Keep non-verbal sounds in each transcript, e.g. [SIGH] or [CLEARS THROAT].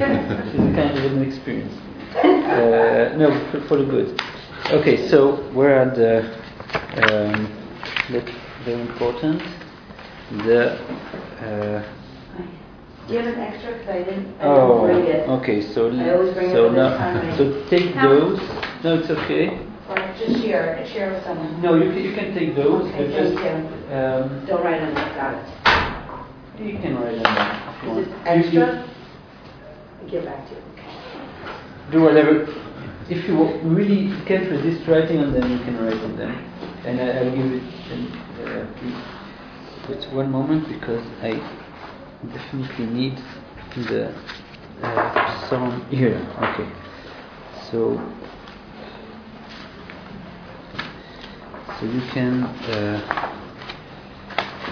[LAUGHS] it's a kind of an experience. Uh, no, for, for the good. Okay, so where are the um, that's very important. The uh, Do you have an extra? Because I didn't, I oh, didn't bring it. okay. So I bring so now so take those. No, it's okay. Or just share, share with someone. No, you can, you can take those. Okay, but just um, Don't write on that. got it. you can write on if you it extra? I'll back to you. do whatever. If you really can't resist writing on them, you can write on them. And I, I'll give it. Uh. One moment because I definitely need the uh, song here. Okay. So. So you can uh,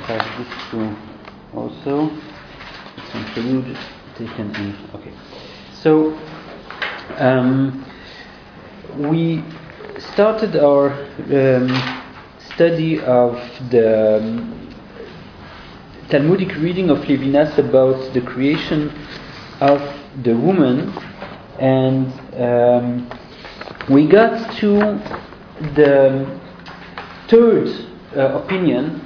pass this to also. You. Just taken in. Okay. So. Um, we started our um, study of the um, Talmudic reading of Levinas about the creation of the woman, and um, we got to the third uh, opinion,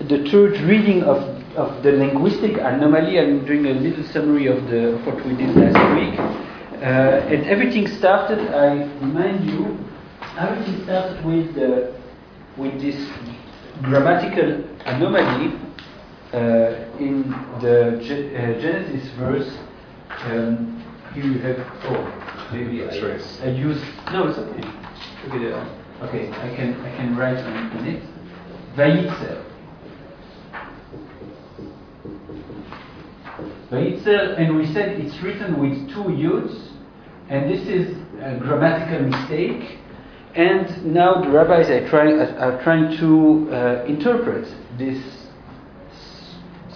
the third reading of, of the linguistic anomaly. I'm doing a little summary of, the, of what we did last week. Uh, and everything started, I remind you, everything started with, with this grammatical anomaly uh, in the uh, Genesis verse. Um, here you have, oh, maybe I. I use, no, it's okay. Look at it. Okay, I can, I can write on, on it. Vayitzer. And we said it's written with two yuds, and this is a grammatical mistake. And now the rabbis are trying, are trying to uh, interpret this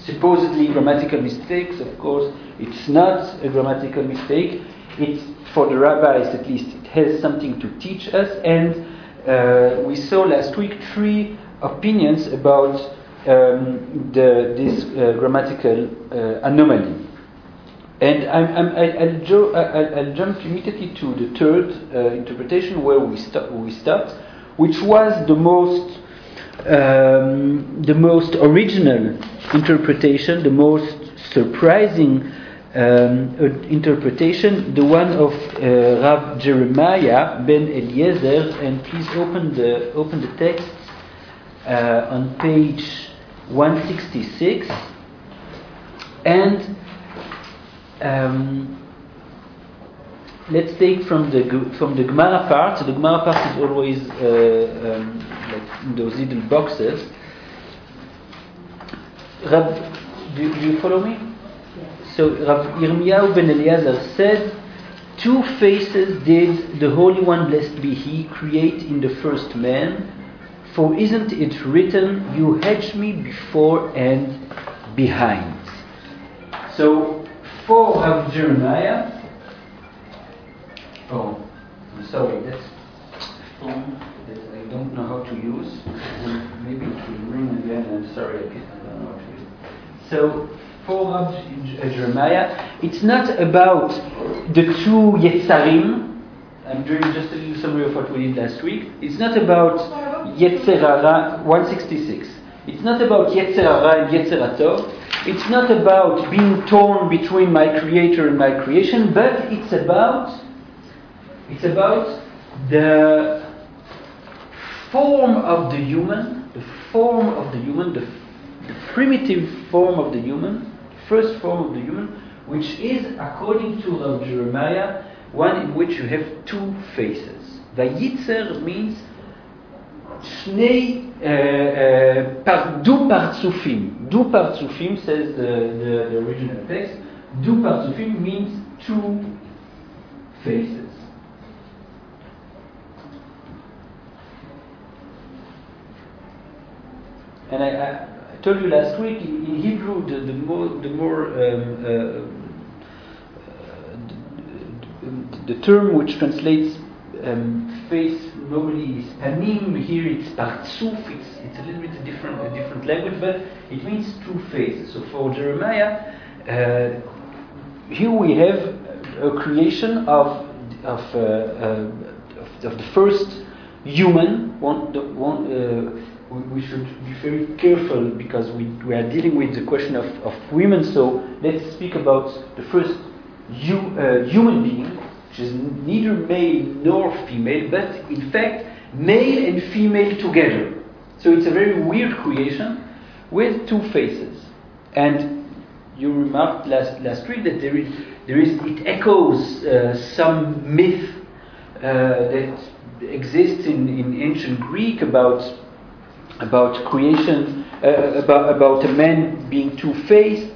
supposedly grammatical mistakes. Of course, it's not a grammatical mistake. It's for the rabbis, at least, it has something to teach us. And uh, we saw last week three opinions about um, the, this uh, grammatical uh, anomaly. And I, I'll, jo- jump immediately to the third uh, interpretation where we, sto- we stopped, which was the most, um, the most original interpretation, the most surprising um, uh, interpretation, the one of uh, Rav Jeremiah ben Eliezer. And please open the open the text uh, on page 166 and um, let's take from the from the Gemara part. The Gemara part is always uh, um, like in those little boxes. Rab, do, do you follow me? So Rav Yirmiyahu ben Eliezer said, Two faces did the Holy One, blessed be He, create in the first man. For isn't it written, You hedge me before and behind? So, for Rav Jeremiah, oh, I'm sorry, that's phone that I don't know how to use. Maybe it will ring again, I'm sorry, I don't know how to use. So, for Rav Jeremiah, it's not about the two Yetzarim. I'm doing just a little summary of what we did last week. It's not about Yetzerara 166. It's not about Yetzerara and Yetzerato. It's not about being torn between my creator and my creation, but it's about it's about the form of the human, the form of the human, the, the primitive form of the human, first form of the human, which is, according to Jeremiah, one in which you have two faces. Vayitzer means shnei, uh, uh, du partsufim. Du partsufim says the, the, the original text. Du partsufim means two faces. And I, I, told you last week in, in Hebrew the, the more the more um, uh, the, term which translates um, face normally is panim. Here it's partsuf. It's it's a little bit different a different language, but it means two faces. So for Jeremiah. Uh, here we have a creation of of, uh, uh, of, the first human. One, the, one, uh, we, we should be very careful because we, we are dealing with the question of, of women. So let's speak about the first hu, uh, human being, which is neither male nor female, but in fact male and female together. So it's a very weird creation with two faces. And you remarked last, last week that there is, there is it echoes uh, some myth uh, that exists in, in ancient Greek about, about creation, uh, about, about a man being two faced,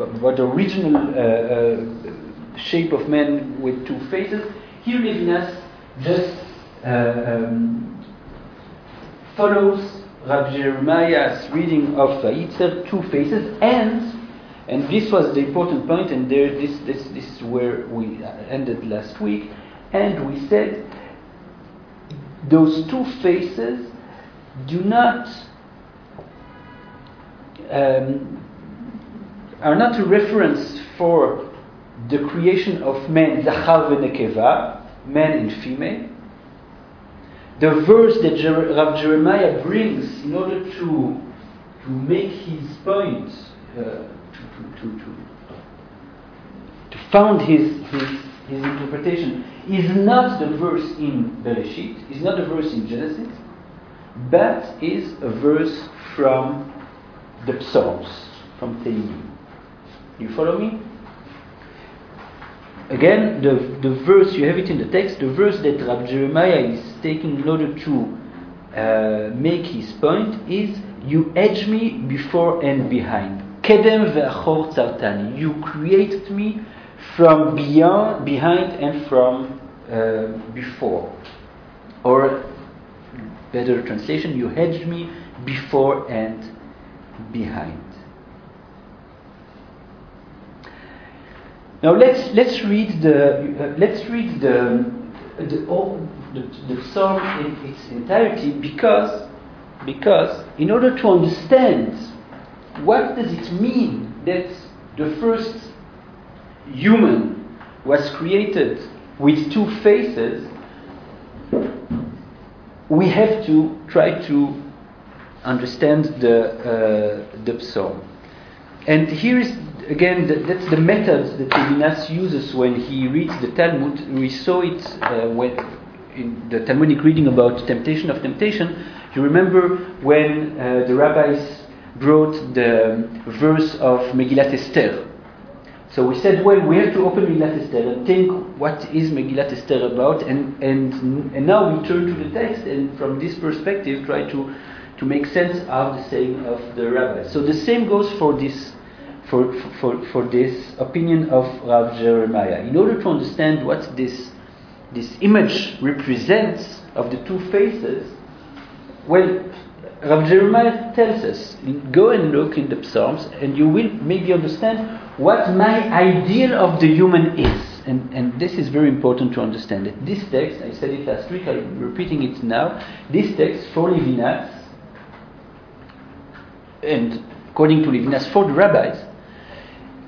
about the original uh, uh, shape of man with two faces. Here Levinas just uh, um, follows Rav Jeremiah's reading of Vayitzer, two faces, and and this was the important point, and there, this, this, this is where we ended last week, and we said those two faces do not um, are not a reference for the creation of men, Zachar v'Nekeva, man and female. The verse that Jer- Rav Jeremiah brings in order to, to make his point, uh, to, to, to, to, to found his, his, his interpretation, is not the verse in Bereshit, is not the verse in Genesis, but is a verse from the Psalms, from Tehillim. You follow me? Again, the, the verse, you have it in the text, the verse that Rabbi Jeremiah is taking in order to uh, make his point is You edge me before and behind. Kedem ve'achor tzartani. You created me from beyond, behind and from uh, before. Or, better translation, you hedged me before and behind. Now let's let's read the uh, let's read the the, all, the the psalm in its entirety because because in order to understand what does it mean that the first human was created with two faces, we have to try to understand the uh, the psalm. And here is again, the, that's the method that Levinas uses when he reads the Talmud. We saw it uh, when in the Talmudic reading about temptation of temptation. You remember when uh, the rabbis brought the verse of Megillat Esther. So we said, well, we have to open Megillat Esther and think what is Megillat Esther about, and, and, and now we turn to the text and from this perspective try to, to make sense of the saying of the rabbis. So the same goes for this for, for, for this opinion of Rav Jeremiah. In order to understand what this, this image represents of the two faces, well, Rav Jeremiah tells us, go and look in the Psalms, and you will maybe understand what my ideal of the human is. And, and this is very important to understand it. This text, I said it last week, I'm repeating it now. This text for Levinas, and according to Levinas, for the rabbis,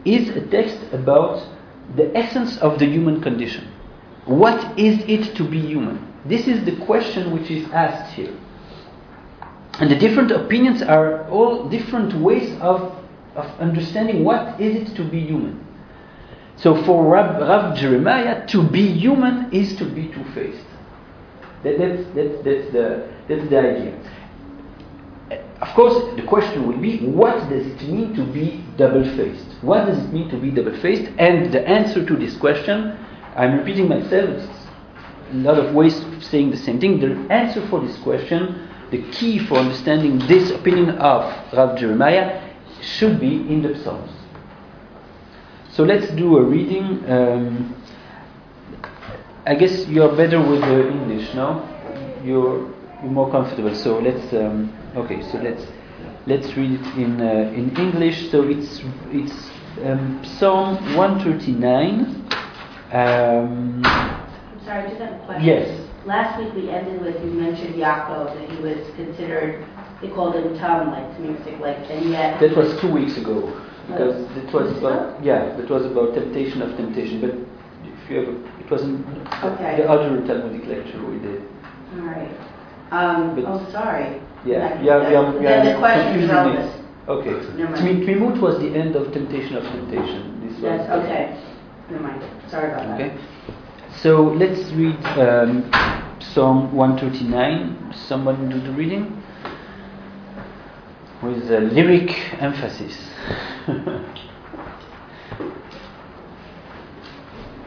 is a text about the essence of the human condition. What is it to be human? This is the question which is asked here. And the different opinions are all different ways of, of understanding what is it to be human. So for Rav, Rav Jeremiah, to be human is to be two-faced. That, that's, that's, the, that's the idea. Of course, the question will be, what does it mean to be double-faced? What does it mean to be double-faced? And the answer to this question, I'm repeating myself, a lot of ways of saying the same thing. The answer for this question, the key for understanding this opinion of Rav Jeremiah, should be in the Psalms. So let's do a reading. Um, I guess you're better with the English now. You're, you're more comfortable. So let's. Um, okay. So let's let's read it in uh, in English. So it's it's um, Psalm 139. Um, I'm sorry, just have a question. yes. Last week we ended with, you mentioned Yaakov, that he was considered, they called him tongue, like music, like, and yet. That was two weeks ago. because it was about yeah, it was about temptation of temptation. But if you have, a, it wasn't Okay. the other Talmudic lecture we did. All right. Um, But- oh, sorry. Yeah, yeah, yeah, yeah. Then the question is relevant. it. Okay. Never mind. Tmi- Tmimut was the end of temptation of temptation. This was That's, okay. Never mind. Sorry about that. Okay. So let's read um, Psalm 139. Someone do the reading with a lyric emphasis. [LAUGHS]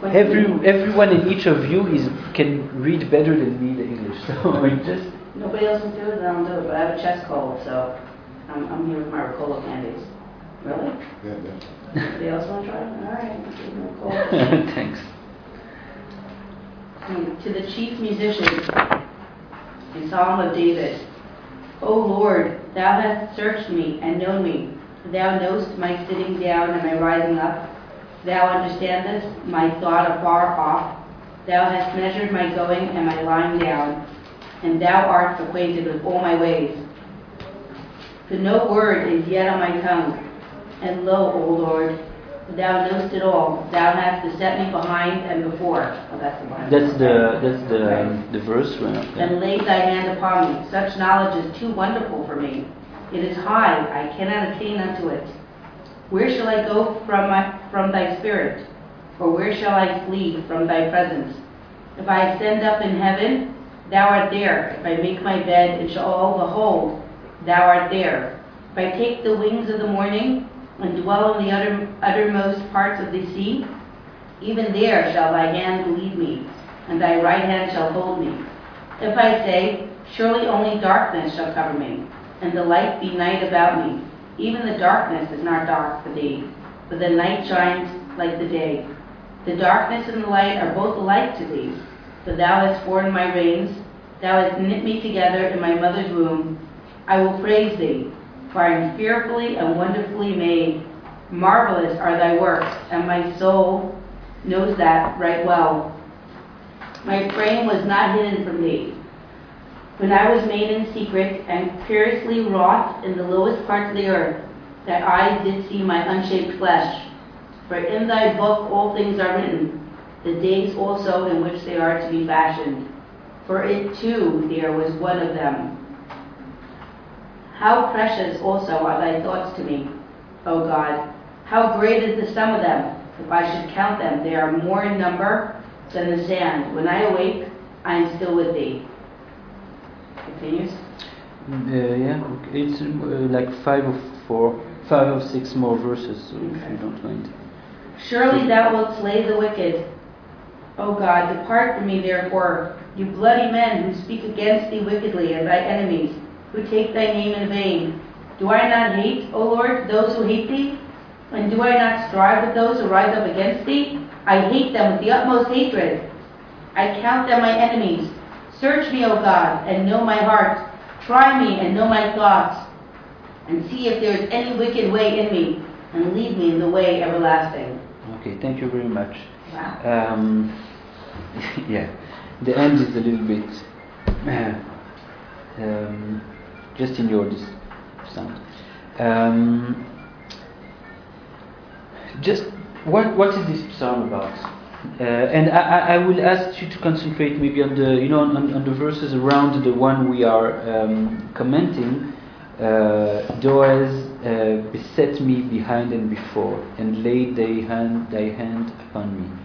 Every everyone and each of you is can read better than me the English. [LAUGHS] So we just Nobody else can do it, then I'll do it, but I have a chest cold, so I'm, I'm here with my Ricola candies. Really? Yeah, yeah. Anybody else want to try it? All right, let's give them a Ricola. [LAUGHS] thanks. To the chief musician, a Psalm of David. O Lord, thou hast searched me and known me. Thou knowest my sitting down and my rising up. Thou understandest my thought afar off. Thou hast measured my going and my lying down, and thou art acquainted with all my ways. For no word is yet on my tongue. And lo, O Lord, thou knowest it all. Thou hast beset me behind and before. Oh, that's the one. That's the that's the Right. the verse. Right? Okay. and laid thy hand upon me. Such knowledge is too wonderful for me. It is high, I cannot attain unto it. Where shall I go from my from thy spirit? Or where shall I flee from thy presence? If I ascend up in heaven, thou art there. If I make my bed in Sheol, behold, thou art there. If I take the wings of the morning and dwell in the utter, uttermost parts of the sea, even there shall thy hand lead me, and thy right hand shall hold me. If I say, Surely only darkness shall cover me, and the light be night about me, even the darkness is not dark for thee, for the night shines like the day. The darkness and the light are both alike to thee, for thou hast formed my reins, thou hast knit me together in my mother's womb. I will praise thee, for I am fearfully and wonderfully made. Marvelous are thy works, and my soul knows that right well. My frame was not hidden from thee. When I was made in secret and curiously wrought in the lowest parts of the earth, that I did see my unshaped flesh. For in thy book all things are written, the days also in which they are to be fashioned. For it too there was one of them. How precious also are thy thoughts to me, O God. How great is the sum of them. If I should count them, they are more in number than the sand. When I awake, I am still with thee. Continues. Uh, yeah, okay. it's uh, like five or four, five or six more verses, so if you don't mind. Surely thou wilt slay the wicked. O God, depart from me therefore, you bloody men who speak against thee wickedly as thy enemies, who take thy name in vain. Do I not hate, O Lord, those who hate thee? And do I not strive with those who rise up against thee? I hate them with the utmost hatred. I count them my enemies. Search me, O God, and know my heart. Try me and know my thoughts, and see if there is any wicked way in me, and lead me in the way everlasting. Okay, thank you very much. Um, [LAUGHS] yeah, the end is a little bit um, just in your sound. Um, just what what is this psalm about? Uh, and I, I will ask you to concentrate maybe on the you know on, on the verses around the one we are um, commenting. Uh, Doaz uh, beset me behind and before, and laid thy hand thy hand upon me.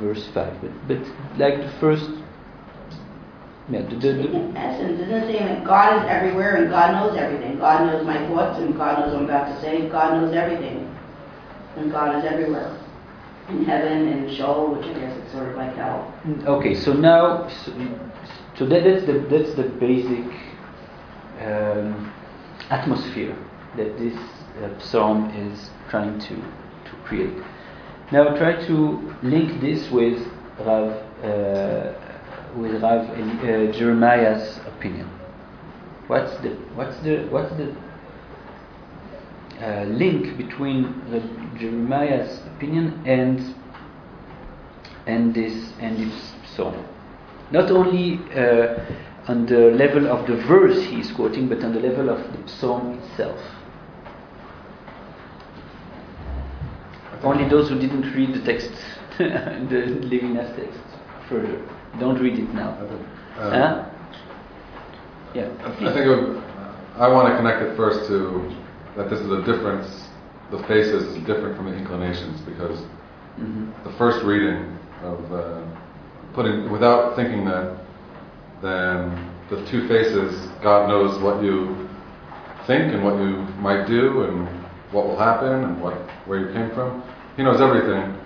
Verse five. But but like the first. Yeah, the, the, the, In essence, isn't it saying that God is everywhere and God knows everything? God knows my thoughts and God knows what I'm about to say. God knows everything. And God is everywhere. In heaven and Sheol, which I guess is sort of like hell. Okay, so now, so, so that, that's the that's the basic um, atmosphere that this uh, psalm is trying to to create. Now try to link this with Rav uh, with Rav uh, Jeremiah's opinion. What's the what's the what's the uh, link between Jeremiah's opinion and and this and this psalm. Not only uh, on the level of the verse he is quoting, but on the level of the psalm itself. Only those who didn't read the text, [LAUGHS] the Levinas text further. Don't read it now. Uh, Huh? Yeah. I think it would, I want to connect it first to that this is a difference. The faces is different from the inclinations because Mhm. the first reading of uh, putting without thinking that then the two faces God knows what you think and what you might do and what will happen and what where you came from. He knows everything.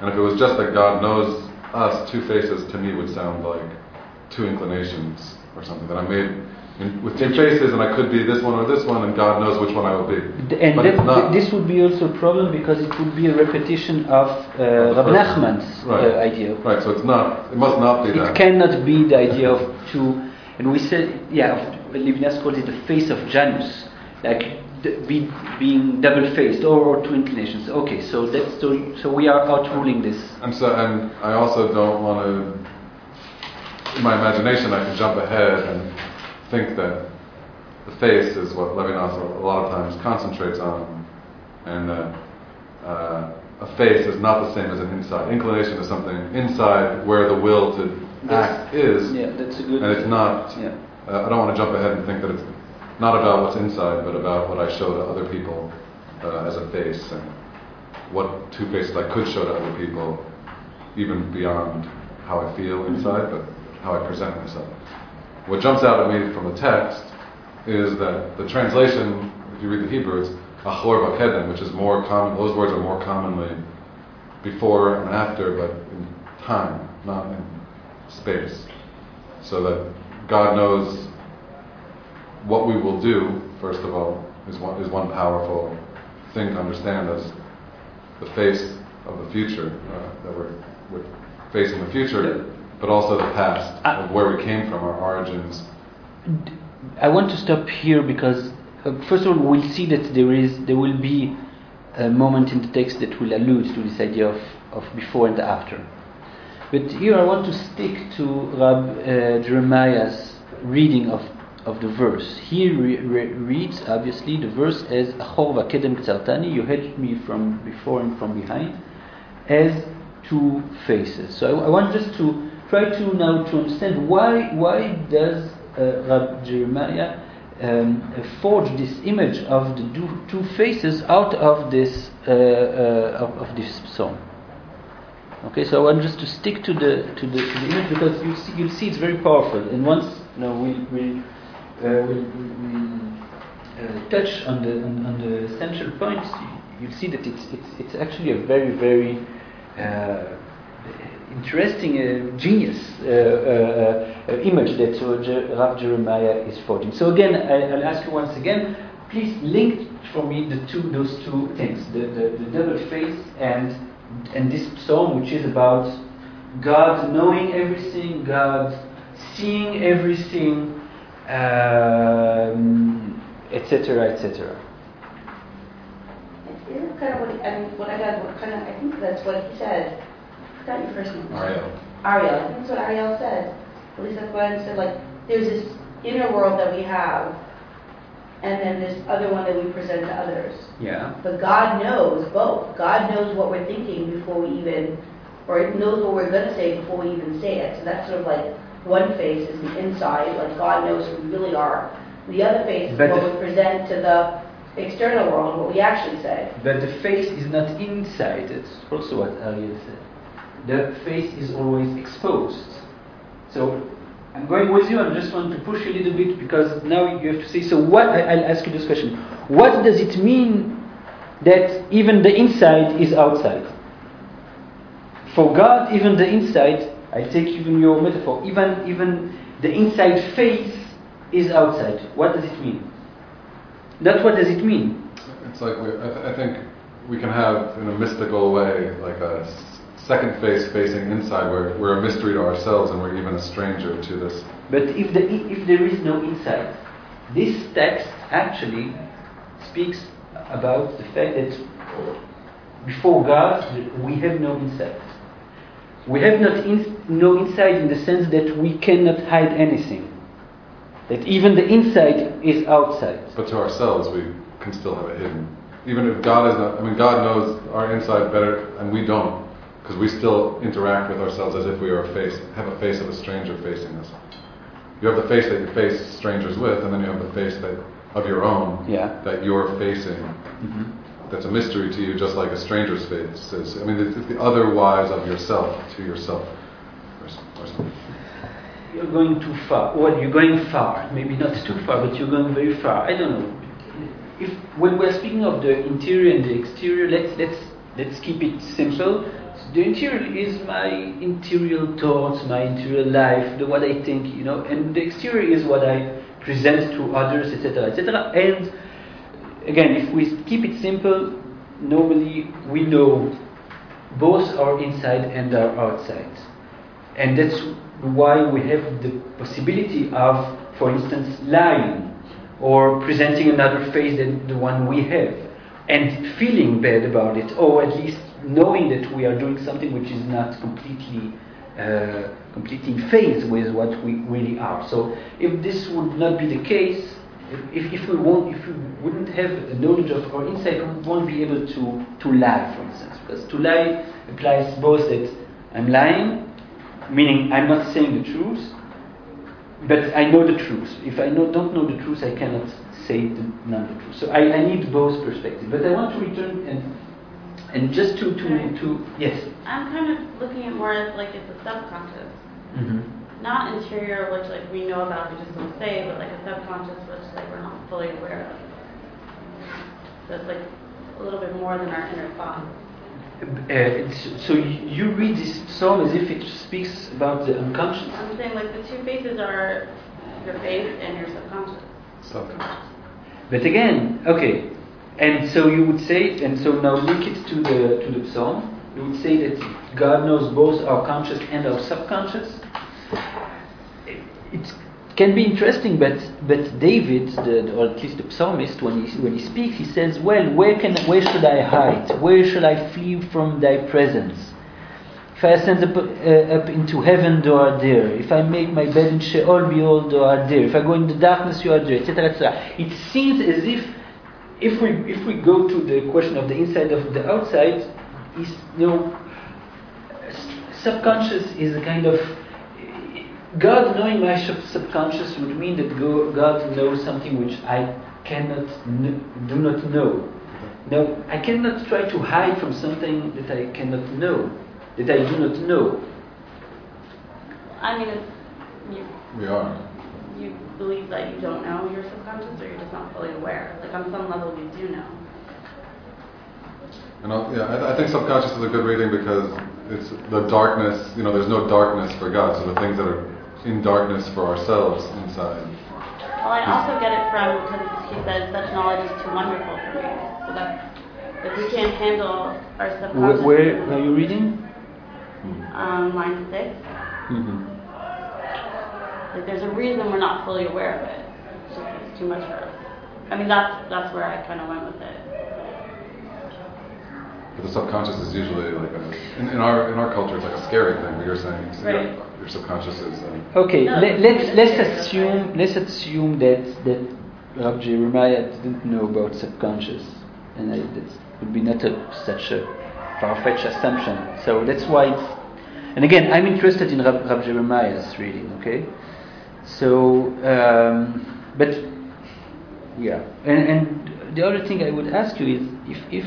And if it was just that God knows us two faces to me would sound like two inclinations or something that I made in, with two faces and I could be this one or this one and God knows which one I will be. And that, this would be also a problem because it would be a repetition of uh, Rab first- Nachman's right. uh, idea. right so it's not it must not be It that. cannot be the idea of two, and we said, yeah, of- Levinas calls it the face of Janus, like be, being double-faced or, or two inclinations. Okay, so that's so, so we are outruling this. I'm so, and I also don't want to. In my imagination, I can jump ahead and think that the face is what Levinas a lot of times concentrates on, and that uh, a face is not the same as an inside. Inclination is something inside where the will to act is, Yeah, that's a good. and it's not. Yeah. Uh, I don't want to jump ahead and think that it's not about what's inside, but about what I show to other people uh, as a face, and what two faces I could show to other people, even beyond how I feel inside, but how I present myself. What jumps out at me from the text is that the translation, if you read the Hebrew, it's achor bakedem, which is more common. Those words are more commonly before and after, but in time, not in space. So that God knows what we will do, first of all, is one, is one powerful thing to understand as the face of the future, uh, that we're, we're facing the future, but also the past, Ah. of where we came from, our origins. I want to stop here because, uh, first of all, we'll see that there is there will be a moment in the text that will allude to this idea of, of before and after. But here I want to stick to Rab uh, Jeremiah's reading of, of the verse. He re- re- reads, obviously, the verse as Achor v'kedem ktsartani, you hedged me from before and from behind, as two faces. So I, I want just to try to now to understand why why does uh, Rab Jeremiah um, forge this image of the two, two faces out of this uh, uh, of, of this psalm. Okay, so I want just to stick to the to the, to the image because you see, you'll see it's very powerful. And once you know, we we we, we uh, touch on the on, on the essential points, you, you'll see that it's it's it's actually a very very uh, interesting, uh, genius uh, uh, image that Rav Jeremiah is forging. So again, I, I'll ask you once again, please link for me the two, those two things, the, the, the double face and, and this psalm which is about God knowing everything, God seeing everything, um, etc., etc. Isn't kind of what, I mean, what I got, what kind of, I think that's what he said. I forgot your first name. Ariel. Ariel, I think that's what Ariel said. At least that's what I said, like, there's this inner world that we have, and then this other one that we present to others. Yeah. But God knows both. God knows what we're thinking before we even, or knows what we're going to say before we even say it. So that's sort of like one face is the inside, like God knows who we really are. The other face is what we present to the external world, what we actually say. But the face is not inside. It's also what Ariel said. The face is always exposed. So I'm going with you. I just want to push you a little bit because now you have to say. So what? I, I'll ask you this question. What does it mean that even the inside is outside? For God, even the inside. I take even your metaphor. Even even the inside face is outside. What does it mean? That's what does it mean? It's like we, I, th- I think we can have, in a mystical way, like a s- second face facing inside, where we're a mystery to ourselves and we're even a stranger to this. But if, the, if there is no inside, this text actually speaks about the fact that before God we have no insight. We have not in, no insight in the sense that we cannot hide anything. That even the inside is outside. But to ourselves, we can still have it hidden. even if God is not, I mean, God knows our inside better, and we don't, because we still interact with ourselves as if we are a face, have a face of a stranger facing us. You have the face that you face strangers with, and then you have the face that of your own Yeah. that you're facing. Mm-hmm. That's a mystery to you, just like a stranger's face is. I mean, it's, it's the otherwise of yourself to yourself. You're going too far. Well, you're going far. Maybe not too far, but you're going very far. I don't know. If when we're speaking of the interior and the exterior, let's let's let's keep it simple. The interior is my interior thoughts, my interior life, the what I think, you know, and the exterior is what I present to others, etc., etc. And again, if we keep it simple, normally we know both our inside and our outside. And that's why we have the possibility of, for instance, lying or presenting another face than the one we have and feeling bad about it, or at least knowing that we are doing something which is not completely uh, completely in phase with what we really are. So if this would not be the case, if, if we won't, if we wouldn't have the knowledge of our insight, we won't be able to, to lie, for instance. Because to lie implies both that I'm lying, meaning I'm not saying the truth, but I know the truth. If I know, don't know the truth, I cannot say the, not the truth. So I, I need both perspectives. But I want to return and and just to to, to yes. I'm kind of looking at more as like it's a subconscious, hmm not interior, which like we know about, we just don't say, but like a subconscious, which like we're not fully aware of. So it's like a little bit more than our inner thought. Uh, so you you read this psalm as if it speaks about the unconscious. I'm saying like the two faces are your face and your subconscious. Subconscious. But again, okay, and so you would say, and so now link it to the to the psalm. You would say that God knows both our conscious and our subconscious. It can be interesting, but but David, the, or at least the psalmist, when he when he speaks, he says, "Well, where can where should I hide? Where shall I flee from Thy presence?" If I ascend up, uh, up into heaven, thou art there. If I make my bed in Sheol, behold, thou art there. If I go in the darkness, you are there, etc., etc. It seems as if, if we if we go to the question of the inside of the outside, is you know, subconscious is a kind of God knowing my sub- subconscious would mean that go, God knows something which I cannot kn- do not know. No, I cannot try to hide from something that I cannot know, that I do not know. I mean, it's, you We are. you believe that you don't know your subconscious, or you're just not fully aware. Like on some level, you do know. And I'll, yeah, I, I think subconscious is a good reading because it's the darkness. You know, there's no darkness for God. So the things that are in darkness for ourselves inside. Well, I also get it from because he says such knowledge is too wonderful for me. So that's if we can't handle our Where, subconscious. where are you reading? Um, line 6 Mm-hmm. Like there's a reason we're not fully aware of it. It's just it's too much for us. I mean, that's that's where I kind of went with it. But the subconscious is usually like a, in, in our in our culture, it's like a scary thing. But you're saying it's- Right. your, your subconscious is. Uh, Okay, No, let, let's let's assume let's assume that that Rab Jeremiah didn't know about subconscious, and I, that would be not a, such a far-fetched assumption. So that's why it's. And again, I'm interested in Rab, Rab Jeremiah's reading. Okay, so um, but yeah, and and the other thing I would ask you is if if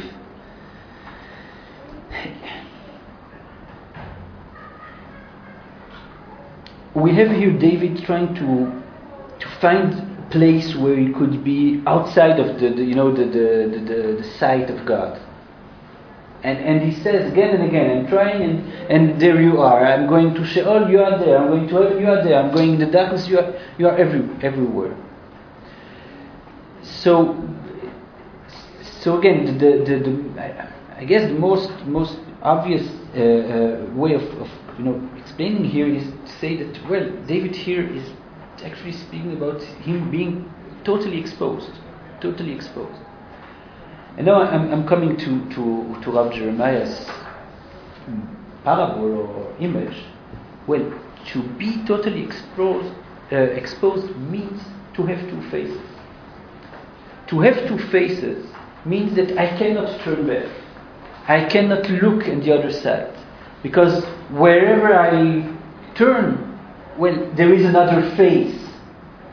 [LAUGHS] we have here David trying to to find a place where he could be outside of the, the you know the the, the, the sight of God. And and he says again and again, I'm trying and and there you are. I'm going to Sheol, oh, you are there. I'm going to heaven, you are there. I'm going in the darkness, you are you are every, everywhere. So so again, the, the, the, I, guess the most most obvious uh, uh, way of, of you know explaining here is to say that well, David here is actually speaking about him being totally exposed, totally exposed. And now I'm, I'm coming to to to Rav Jeremiah's parable or image. Well, to be totally exposed uh, exposed means to have two faces. To have two faces means that I cannot turn back. I cannot look in the other side. Because wherever I turn, well, there is another face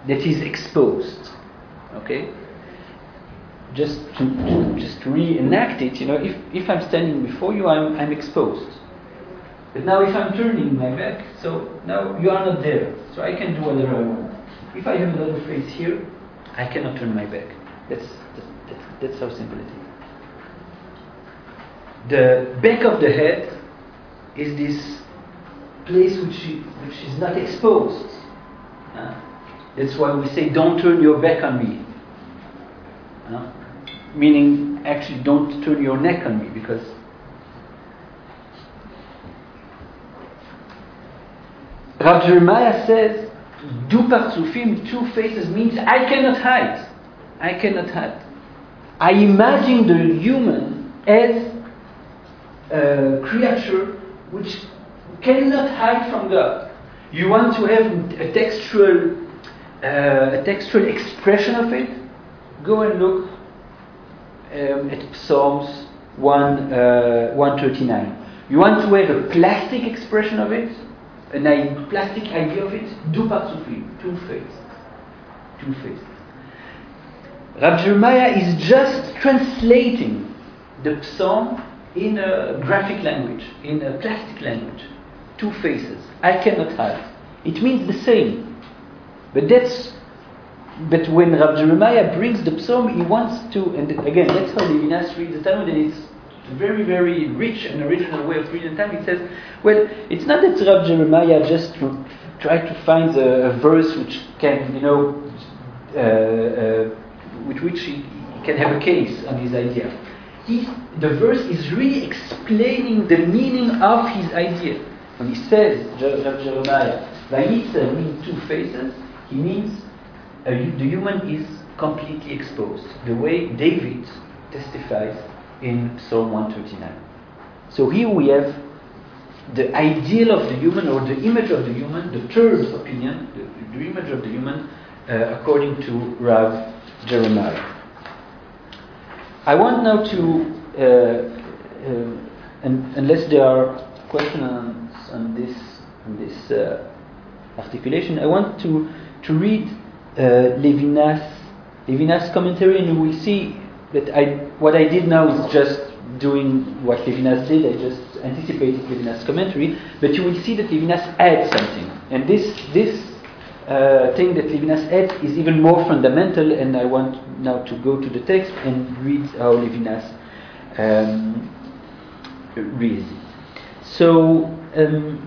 that is exposed. Okay? Just to, to just to reenact it, you know, if, if I'm standing before you, I'm, I'm exposed. But now if I'm turning my back, so now you are not there. So I can do whatever I want. If I have another face here, I cannot turn my back. That's, that's, that's how simple it is. The back of the head is this place which which is not exposed. Uh, that's why we say, don't turn your back on me. Uh, meaning, actually, don't turn your neck on me because Rav Jeremiah says, Du Partsufim, two faces, means I cannot hide. I cannot hide. I imagine the human as a creature which cannot hide from God. You want to have a textual, uh, a textual expression of it? Go and look um, at Psalms 1, uh, 139. You want to have a plastic expression of it? I- plastic idea of it? Du Partsufim, two faces. Two faces. Rav Jeremiah is just translating the psalm in a graphic language, in a plastic language. Two faces. I cannot hide. It means the same. But that's but when Rav Jeremiah brings the psalm, he wants to, and again, that's how Levinas reads the Talmud, and it's a very, very rich and original way of reading the Talmud. He says, well, it's not that Rav Jeremiah just tr- tried to find a, a verse which can, you know, uh, uh, with which he, he can have a case on his idea. He, the verse is really explaining the meaning of his idea. When he says, Jeremiah, Vayitzer means two faces, he means the human is completely exposed, the way David testifies in Psalm 139. So here we have the ideal of the human or the image of the human, the third opinion, the, the image of the human, uh, according to Rav Jeremiah. I want now to, uh, uh, un- unless there are questions on, on this, on this uh, articulation, I want to, to read uh, Levinas, Levinas' commentary, and you will see that I, what I did now is just doing what Levinas did. I just anticipated Levinas' commentary, but you will see that Levinas adds something, and this this uh, thing that Levinas adds is even more fundamental. And I want now to go to the text and read how Levinas um, reads it. So. Um,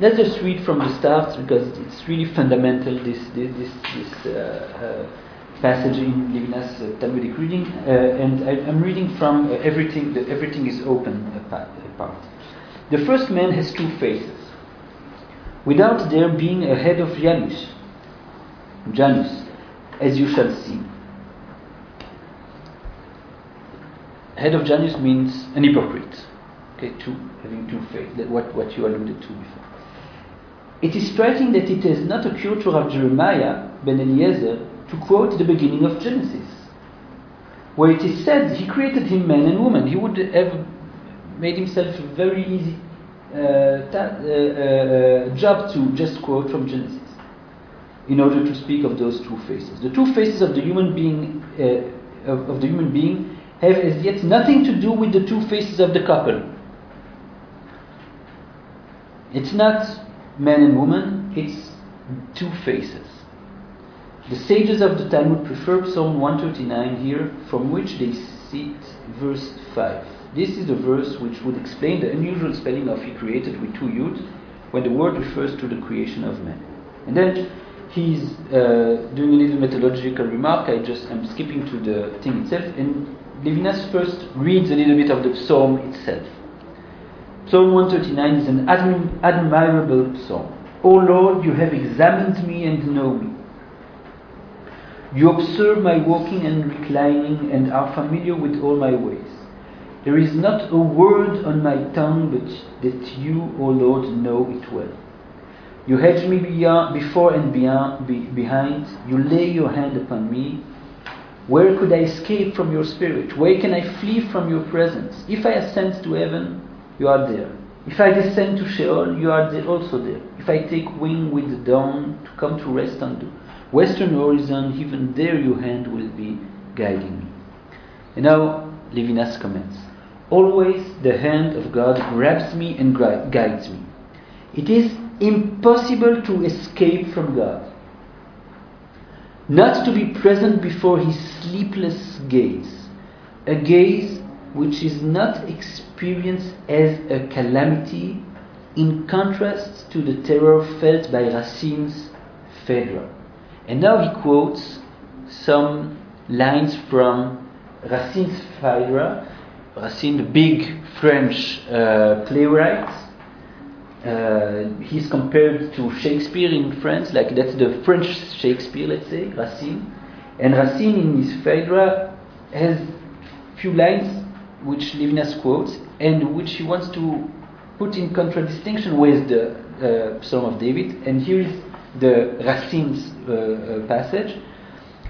let's just read from the start because it's really fundamental this this this, uh, uh, passage in Levinas uh, Talmudic reading, uh, and I, am reading from uh, everything. The, everything is open apart. The first man has two faces, without there being a head of Janus, Janus, as you shall see. Head of Janus means an hypocrite. Okay, two having two. That what what you alluded to before. It is striking that it has not occurred to Rav Jeremiah ben Eliezer to quote the beginning of Genesis, where it is said he created him man and woman. He would have made himself very easy Uh, uh, uh, job to just quote from Genesis in order to speak of those two faces. The two faces of the human being uh, of, of the human being have as yet nothing to do with the two faces of the couple. It's not man and woman, it's two faces. The sages of the Talmud prefer Psalm 139 here, from which they cite verse 5. This is the verse which would explain the unusual spelling of he created with two yuds when the word refers to the creation of man. And then he's uh, doing a little methodological remark. I just I'm skipping to the thing itself, and Levinas first reads a little bit of the psalm itself. Psalm 139 is an admi- admirable psalm. O Lord, you have examined me and know me. You observe my walking and reclining and are familiar with all my ways. There is not a word on my tongue but that you, O Lord, know it well. You hedge me beyond, before and beyond, be, behind. You lay your hand upon me. Where could I escape from your spirit? Where can I flee from your presence? If I ascend to heaven, you are there. If I descend to Sheol, you are there, also there. If I take wing with the dawn to come to rest on the western horizon, even there your hand will be guiding me. And now, Levinas comments. Always the hand of God grabs me and guides me. It is impossible to escape from God. Not to be present before his sleepless gaze, a gaze which is not experienced as a calamity in contrast to the terror felt by Racine's Phaedra. And now he quotes some lines from Racine's Phaedra, Racine, the big French uh, playwright. Uh, he's compared to Shakespeare in France, like that's the French Shakespeare, let's say, Racine. And Racine in his Phaedra has few lines which Levinas quotes and which he wants to put in contradistinction with the uh, Psalm of David. And here is the Racine's uh, uh, passage.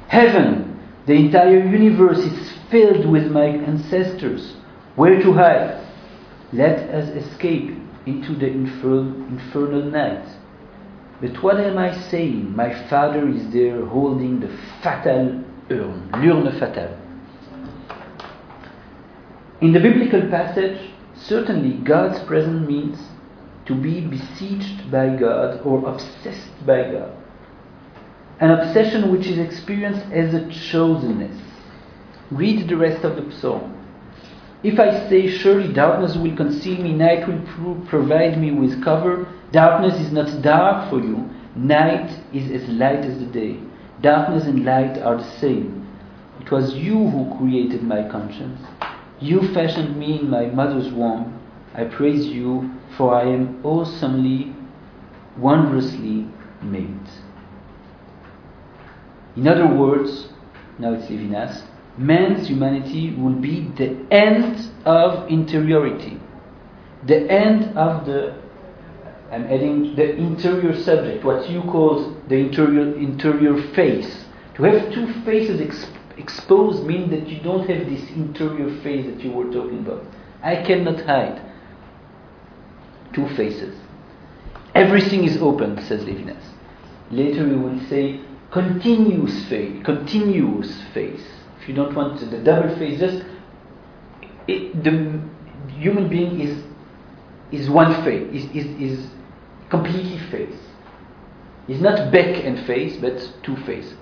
Heaven, the entire universe is filled with my ancestors. Where to hide? Let us escape into the infernal, infernal night. But what am I saying? My father is there holding the fatal urn, l'urne fatale. In the biblical passage, certainly God's presence means to be besieged by God or obsessed by God. An obsession which is experienced as a chosenness. Read the rest of the psalm. If I say, Surely darkness will conceal me, night will pro- provide me with cover, darkness is not dark for you, night is as light as the day. Darkness and light are the same. It was you who created my conscience. You fashioned me in my mother's womb. I praise you, for I am awesomely, wondrously made. In other words, now it's Levinas, man's humanity will be the end of interiority, the end of the, I'm adding the interior subject, what you call the interior, interior face. To have two faces ex- exposed means that you don't have this interior face that you were talking about. I cannot hide two faces. Everything is open, says Levinas. Later we will say continuous face, continuous face. If you don't want the double face, just it, the human being is is one face, is, is, is completely face. Is not back and face, but two faces.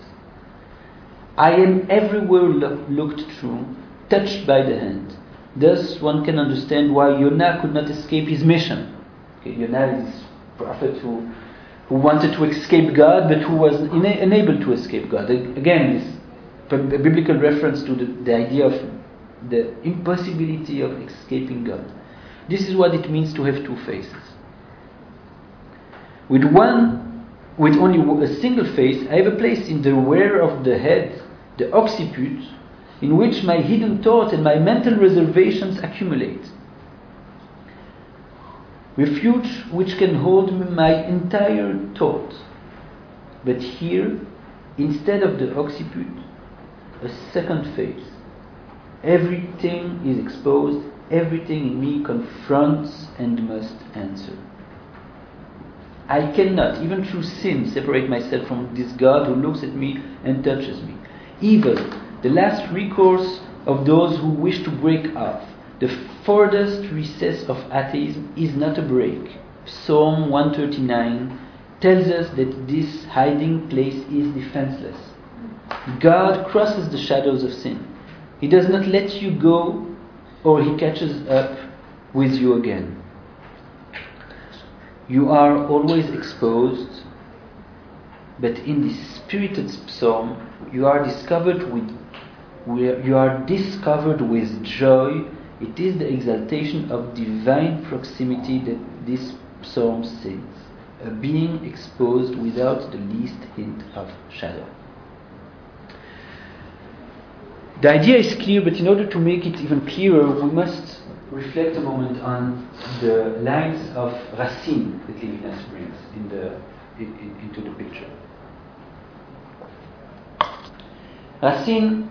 I am everywhere lo- looked through, touched by the hand. Thus, one can understand why Yonah could not escape his mission. Okay, Yonah is prophet who, who wanted to escape God, but who was ina- unable to escape God. Again, a biblical reference to the, the idea of the impossibility of escaping God. This is what it means to have two faces. With one, with only a single face, I have a place in the rear of the head, the occiput, in which my hidden thoughts and my mental reservations accumulate. Refuge which can hold my entire thought. But here, instead of the occiput, a second face. Everything is exposed, everything in me confronts and must answer. I cannot, even through sin, separate myself from this God who looks at me and touches me. Evil, the last recourse of those who wish to break off, the furthest recess of atheism, is not a break. Psalm 139 tells us that this hiding place is defenseless. God crosses the shadows of sin. He does not let you go or he catches up with you again. You are always exposed, but in this spirited psalm, you are discovered with you are discovered with joy. It is the exaltation of divine proximity that this psalm sings, a being exposed without the least hint of shadow. The idea is clear, but in order to make it even clearer, we must reflect a moment on the lines of Racine that Levinas brings in the, in, in, into the picture. Racine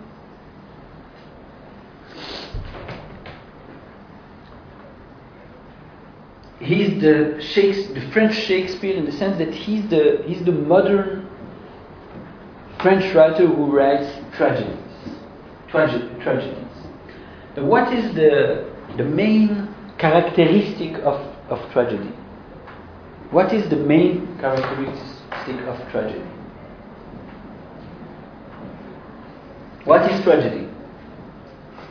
he's the, Shakespeare, the French Shakespeare in the sense that he's the, he's the modern French writer who writes tragedy trage- tragedies. Now, what is the the main characteristic of, of tragedy? What is the main characteristic of tragedy? What is tragedy?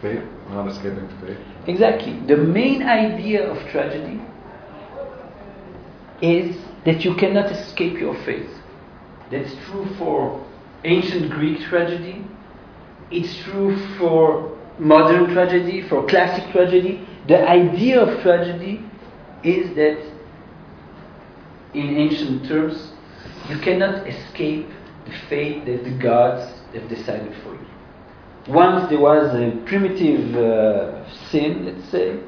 Fate, not escaping fate. Exactly. The main idea of tragedy is that you cannot escape your fate. That's true for ancient Greek tragedy. It's true for modern tragedy, for classic tragedy. The idea of tragedy is that, in ancient terms, you cannot escape the fate that the gods have decided for you. Once there was a primitive uh, sin, let's say,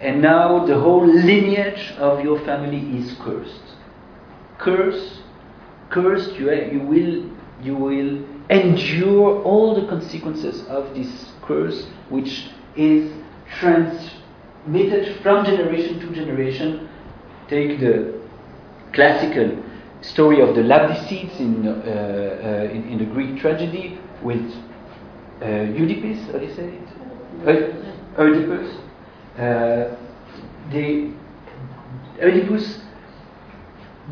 and now the whole lineage of your family is cursed. Cursed, cursed, you, you will you will endure all the consequences of this curse, which is transmitted from generation to generation. Take the classical story of the Labdacides in, uh, uh, in, in, the Greek tragedy with uh, Oedipus, how do you say it? Oedipus. Uh, the Oedipus,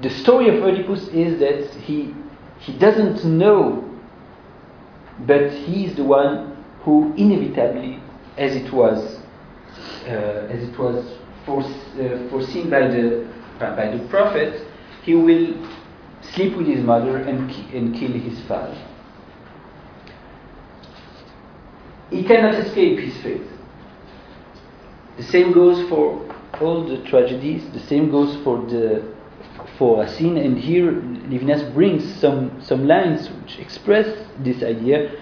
the story of Oedipus is that he he doesn't know, but he is the one who inevitably, as it was, uh, as it was uh, foreseen by the by the prophet, he will sleep with his mother and and kill his father. He cannot escape his fate. The same goes for all the tragedies. The same goes for the for a Racine. And here Levinas brings some some lines which express this idea.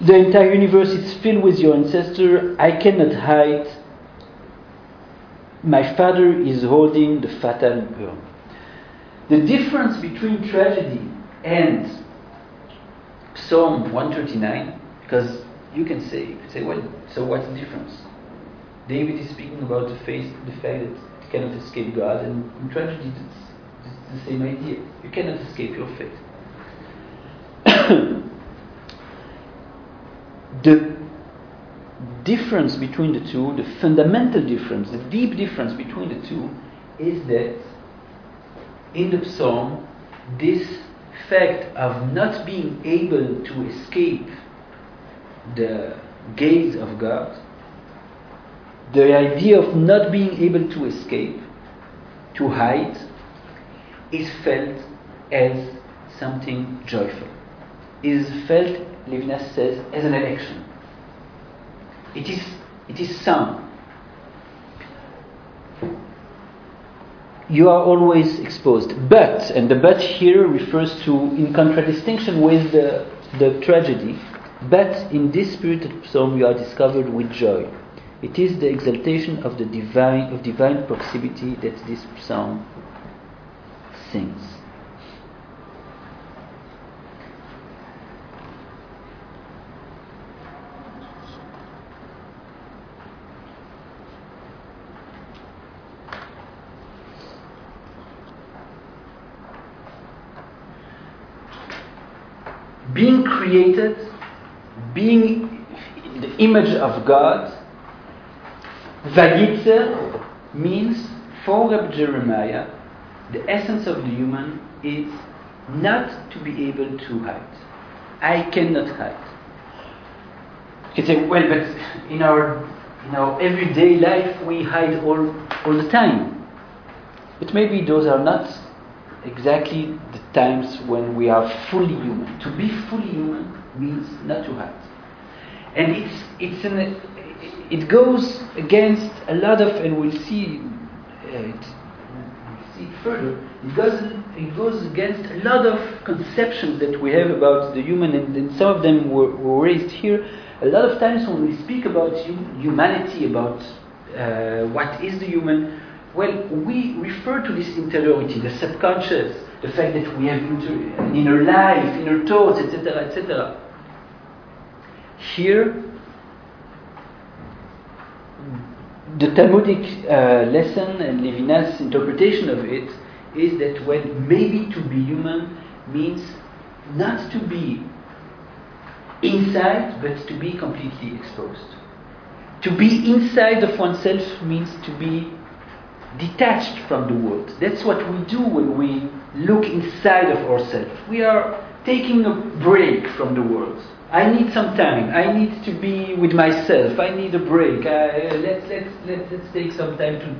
The entire universe is filled with your ancestor. I cannot hide. My father is holding the fatal urn. The difference between tragedy and Psalm 139, because you can say, you can say, well, so what's the difference? David is speaking about the, face, the fact that cannot escape God, and in tragedy, it's, it's the same idea. You cannot escape your fate. [COUGHS] the difference between the two, the fundamental difference, the deep difference between the two, is that in the psalm, this fact of not being able to escape the gaze of God, the idea of not being able to escape, to hide, is felt as something joyful. Is felt, Levinas says, as an election. It is, it is sung. You are always exposed. But, and the but here refers to, in contradistinction with the, the tragedy, but in this spirited psalm you are discovered with joy. It is the exaltation of the divine of divine proximity that this psalm sings. Being created, being the image of God, Vayitzer means for Reb Jeremiah, the essence of the human is not to be able to hide. I cannot hide. You can say, well, but in our in our everyday life we hide all all the time. But maybe those are not exactly the times when we are fully human. To be fully human means not to hide. And it's it's an it goes against a lot of, and we'll see uh, it we'll see further. It goes it goes against a lot of conceptions that we have about the human, and, and some of them were, were, raised here. A lot of times when we speak about humanity, about uh, what is the human, well, we refer to this interiority, the subconscious, the fact that we have inter- an inner life, inner thoughts, etc., etc. Here, the Talmudic uh, lesson and Levinas' interpretation of it is that when maybe to be human means not to be inside but to be completely exposed. To be inside of oneself means to be detached from the world. That's what we do when we look inside of ourselves. We are taking a break from the world. I need some time. I need to be with myself. I need a break. I, let's, let's, let's, let's take some time to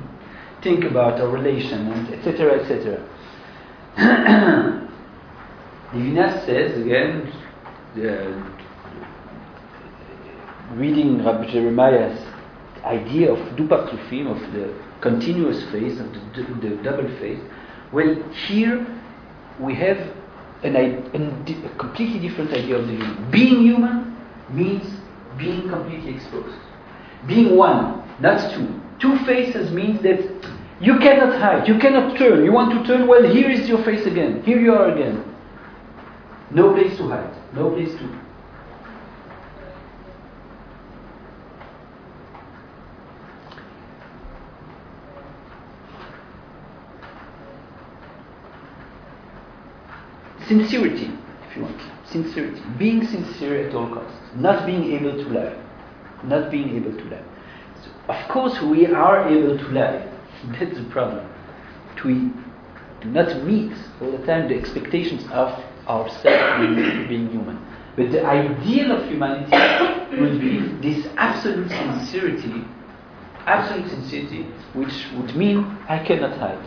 think about our relation, etc., etc. Levinas says again, uh, reading Rabbi Jeremiah's idea of du partzufim, of the continuous phase, of the, the double phase. Well, here we have an, a, a completely different idea of the human. Being human means being completely exposed. Being one, not two. Two faces means that you cannot hide, you cannot turn. You want to turn, well, here is your face again. Here you are again. No place to hide, no place to. Sincerity, if you want. Sincerity. Being sincere at all costs. Not being able to lie. Not being able to lie. So, of course, we are able to lie. That's the problem. We do not meet all the time the expectations of ourselves being, human. But the ideal of humanity would be this absolute sincerity, absolute sincerity, which would mean I cannot hide.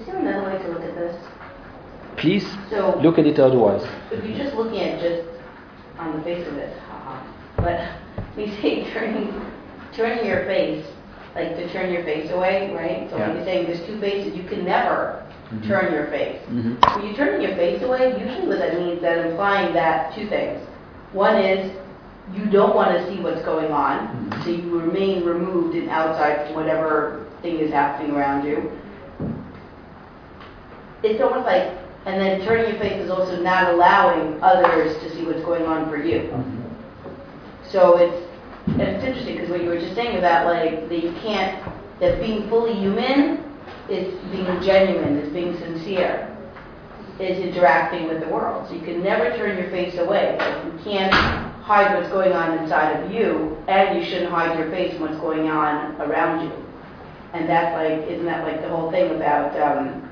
Is there another way to look at this? Please So- look at it otherwise. If you're just looking at just on the face of it, haha. But we say turning, turning your face, like to turn your face away, right? So Yeah. when you're saying there's two faces, you can never Mhm. turn your face. Mhm. When you turn your face away, usually what that means that implying that two things. One is you don't want to see what's going on, Mhm. so you remain removed and outside from whatever thing is happening around you. It's almost like, and then turning your face is also not allowing others to see what's going on for you. So it's, and it's interesting because what you were just saying about like that you can't, that being fully human is being genuine, is being sincere, is interacting with the world. So you can never turn your face away. Like you can't hide what's going on inside of you, and you shouldn't hide your face from what's going on around you. And that's like, isn't that like the whole thing about, um,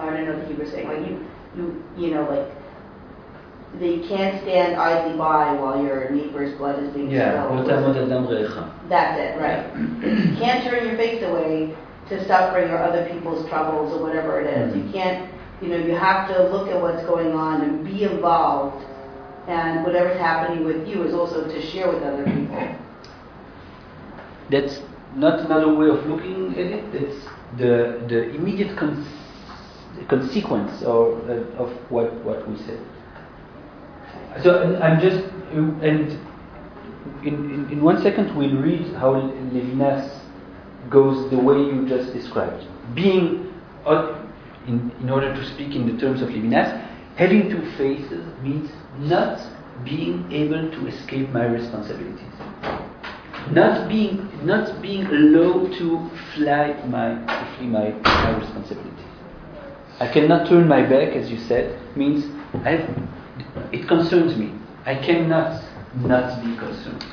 I don't know what you were saying, like you, you, you know, like that you can't stand idly by while your neighbor's blood is being yeah. spilled. That's it, right? you can't turn your face away to suffering or other people's troubles or whatever it is. Mm-hmm. You can't, you know, you have to look at what's going on and be involved. And whatever's happening with you is also to share with other people. That's not another way of looking at it. It's the the immediate concern consequence or uh, of what what we said. So I'm just and in, in, in one second we'll read how Levinas goes the way you just described. Being uh, in, in order to speak in the terms of Levinas, having two faces means not being able to escape my responsibilities not being not being allowed to fly my to flee my, my responsibilities. I cannot turn my back, as you said, means I have, it concerns me. I cannot not be concerned.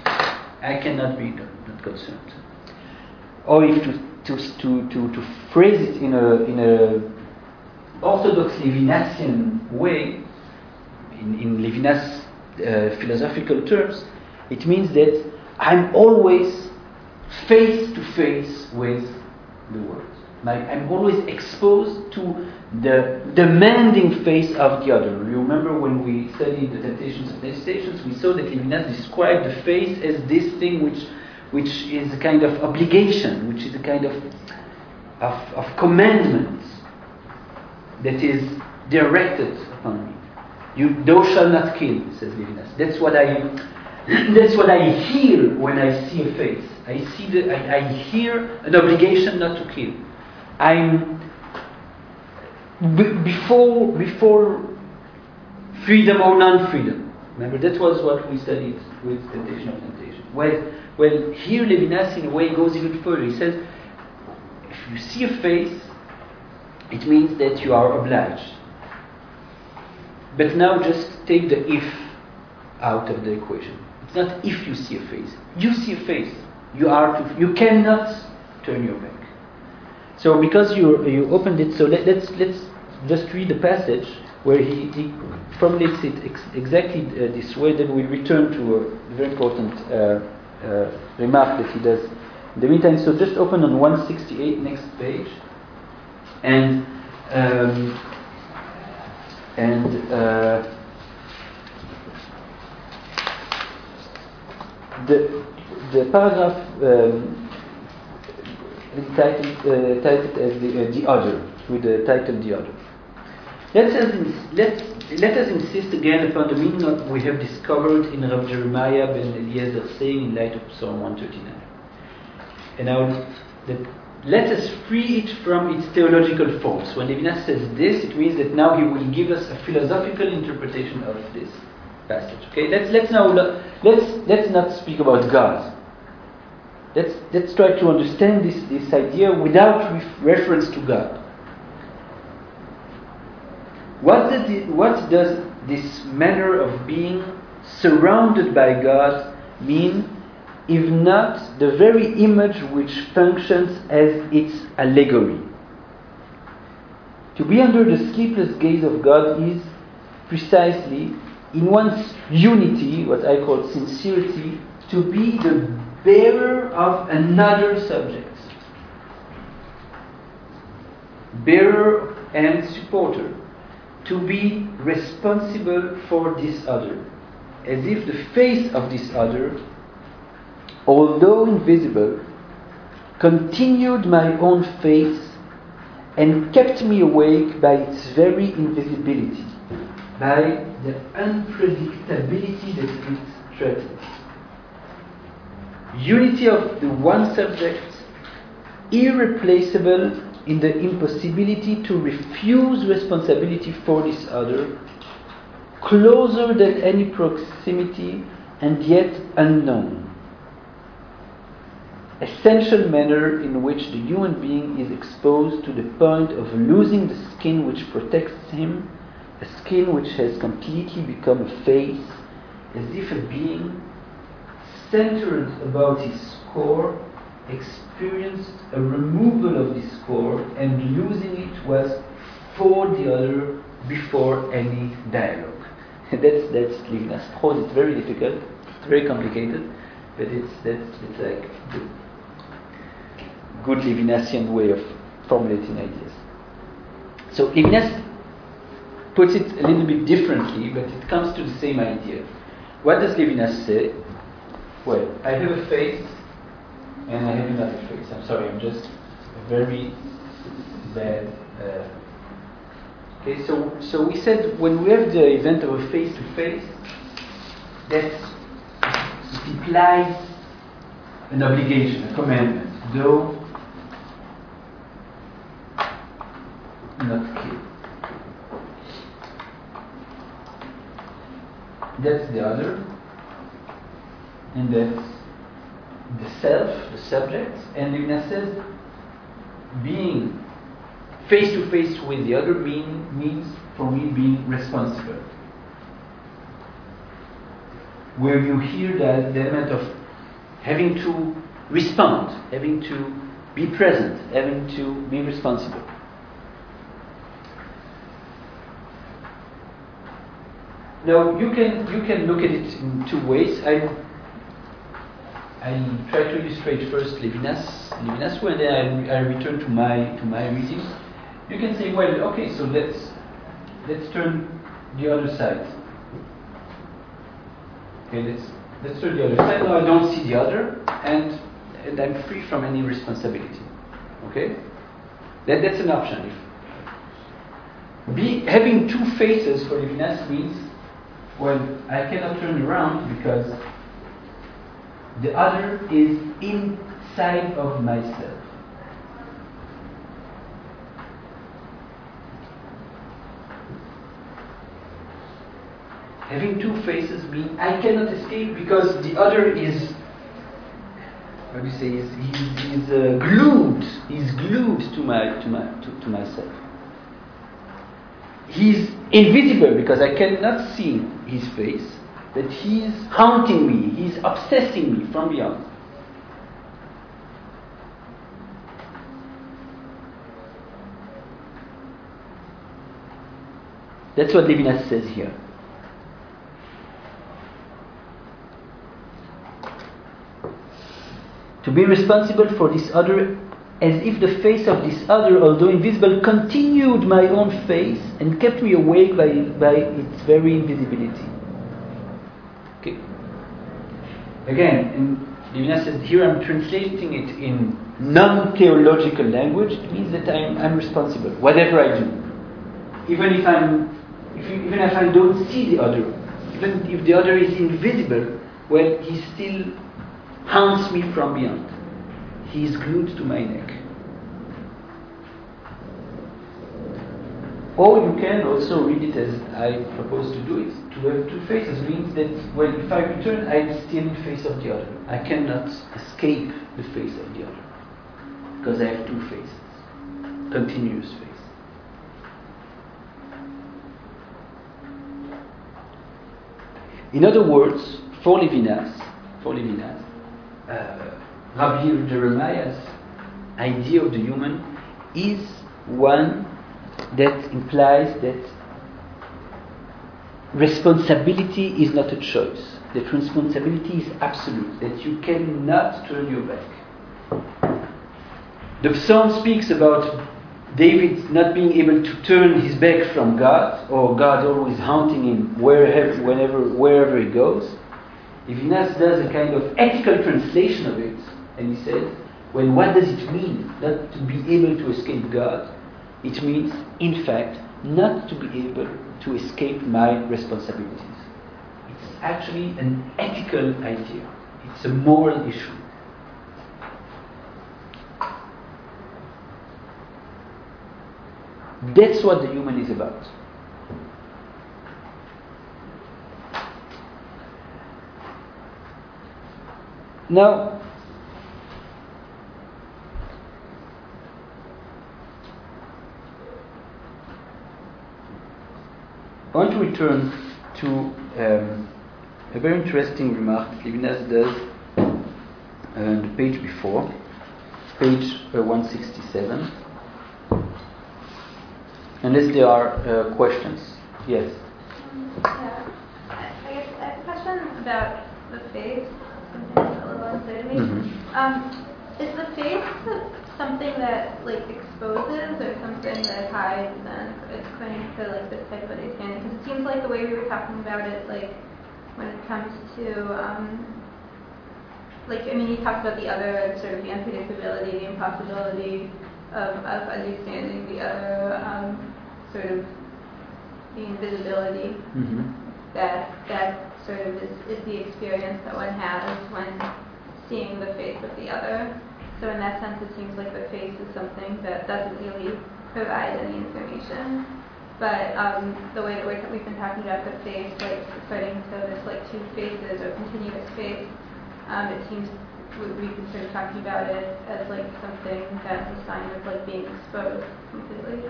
I cannot be not concerned. Or if to to to to, to phrase it in a in a orthodox Levinasian way, in, in Levinas uh, philosophical terms, it means that I'm always face to face with the world. Like I'm always exposed to the demanding face of the other. You remember when we studied the temptations of temptations, we saw that Levinas described the face as this thing which, which is a kind of obligation, which is a kind of, of, of commandment that is directed upon me. You, thou shalt not kill, says Levinas. That's what I [CLEARS THROAT] that's what I hear when I see a face. I see the, I, I hear an obligation not to kill. I'm b- before before freedom or non-freedom. Remember, that was what we studied with temptation of temptation. Well, well, here Levinas in a way goes even further. He says, if you see a face, it means that you are obliged. But now just take the if out of the equation. It's not if you see a face. You see a face. You are to, you cannot turn your back. So because you you opened it, so let, let's let's just read the passage where he, he formulates it ex- exactly uh, this way. Then we return to a very important uh, uh, remark that he does. In the meantime, so just open on 168, next page, and um, and. Uh, the, the paragraph um, titled, uh, titled as the, uh, the other, with the title the other. Let us, ins- let, let us insist again upon the meaning of we have discovered in Rabbi Jeremiah ben Eliezer saying in light of Psalm 139. And now, let us free it from its theological forms. When Levinas says this, it means that now he will give us a philosophical interpretation of this passage. Okay, let's let's now let's let's not speak about God. Let's let's try to understand this this idea without ref- reference to God. What it, what does this manner of being surrounded by God mean, if not the very image which functions as its allegory? To be under the sleepless gaze of God is precisely in one's unity, what I call sincerity, to be the bearer of another subject. Bearer and supporter. To be responsible for this other. As if the face of this other, although invisible, continued my own face and kept me awake by its very invisibility, by the unpredictability that it threatens. Unity of the one subject, irreplaceable in the impossibility to refuse responsibility for this other, closer than any proximity and yet unknown. Essential manner in which the human being is exposed to the point of losing the skin which protects him a skin which has completely become a face, as if a being centered about his core experienced a removal of this core and losing it was for the other before any dialogue. [LAUGHS] that's that's Levinas prose. It's very difficult. It's very complicated, but it's that's it's like the good Levinasian way of formulating ideas. So Levinas puts it a little bit differently, but it comes to the same idea. What does Levinas say? Well, I have a face and I have another face. I'm sorry, I'm just very bad. Uh, okay, so so we said when we have the event of a face to face, that implies an obligation, a commandment, though not clear. That's the other, and that's the self, the subject, and Levinas says being face to face with the other being means for me being responsible. Where you hear that the element of having to respond, having to be present, having to be responsible. Now you can you can look at it in two ways. I I try to illustrate first Levinas Levinas and then I, I return to my to my reading. You can say, well, okay, so let's let's turn the other side. Okay, let's let's turn the other side. Now I don't see the other, and and I'm free from any responsibility. Okay, that that's an option. If be, having two faces for Levinas means well, I cannot turn around because the other is inside of myself. Having two faces means I cannot escape because the other is, how do you say, is, he's, he's uh, glued, he's glued to, my, to, my, to, to myself. He's invisible because I cannot see his face, but he's haunting me, he's obsessing me from beyond. That's what Levinas says here. To be responsible for this other as if the face of this other, although invisible, continued my own face and kept me awake by, by its very invisibility. Okay. Again, in says here I'm translating it in non-theological language. It means that I'm, I'm responsible, whatever I do. Even if I'm, if even if I don't see the other, even if the other is invisible, well, he still haunts me from beyond. He is glued to my neck. Or you can also read it as I propose to do it. To have two faces means that well, if I return, I'm still in face of the other. I cannot escape the face of the other because I have two faces, continuous face. In other words, for Levinas, for Levinas, uh, Rabbi Jeremiah's idea of the human is one that implies that responsibility is not a choice. That responsibility is absolute, that you cannot turn your back. The psalm speaks about David not being able to turn his back from God, or God always haunting him wherever, whenever, wherever he goes. Levinas does a kind of ethical translation of it, and he says, well, what does it mean not to be able to escape God? It means, in fact, not to be able to escape my responsibilities. It's actually an ethical idea, it's a moral issue. That's what the human is about. Now, I want to return to um, a very interesting remark that Levinas does uh, on the page before, page uh, 167. Unless there are uh, questions. Yes. Yeah. I I guess I have a question about the face, something that's a little unclear to me. Mhm. Um, is the face something that like exposes or something that hides and then it's according to like this type of understanding? Because it seems like the way we were talking about it, like when it comes to um, like I mean you talked about the other sort of the unpredictability, the impossibility of, of understanding the other um, sort of the invisibility hmm that that sort of is, is the experience that one has when seeing the face of the other. So in that sense, it seems like the face is something that doesn't really provide any information. But um, the way that we're, we've been talking about the face, like according to this like two faces or continuous face, um, it seems we- we've been sort of talking about it as like something that's a sign of like being exposed completely.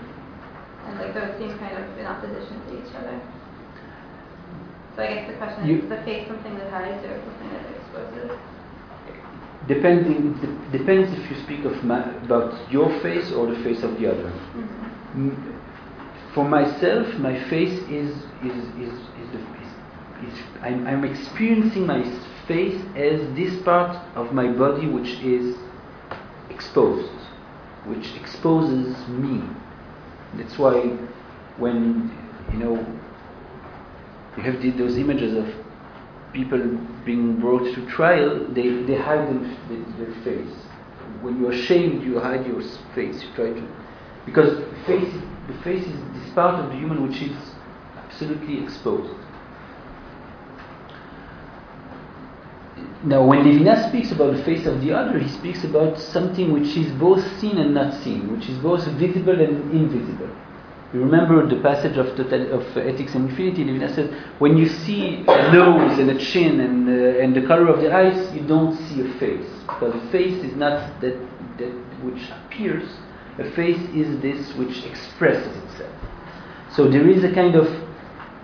And like those seem kind of in opposition to each other. So I guess the question is, is the face something that hides or something that exposes? Depending, de- depends if you speak of my, about your face or the face of the other. Mm-hmm. Mm, For myself, my face is is is is, the, is, is I'm, I'm experiencing my face as this part of my body which is exposed, which exposes me. That's why when you know you have the, those images of people being brought to trial, they, they hide their, their face. When you're ashamed, you hide your face. You try to, because face, the face is this part of the human which is absolutely exposed. Now, when Levinas speaks about the face of the other, he speaks about something which is both seen and not seen, which is both visible and invisible. You remember the passage of, total, of Ethics and Infinity? Levinas said, when you see a nose and a chin and, uh, and the color of the eyes, you don't see a face. Because a face is not that, that which appears, a face is this which expresses itself. So there is a kind of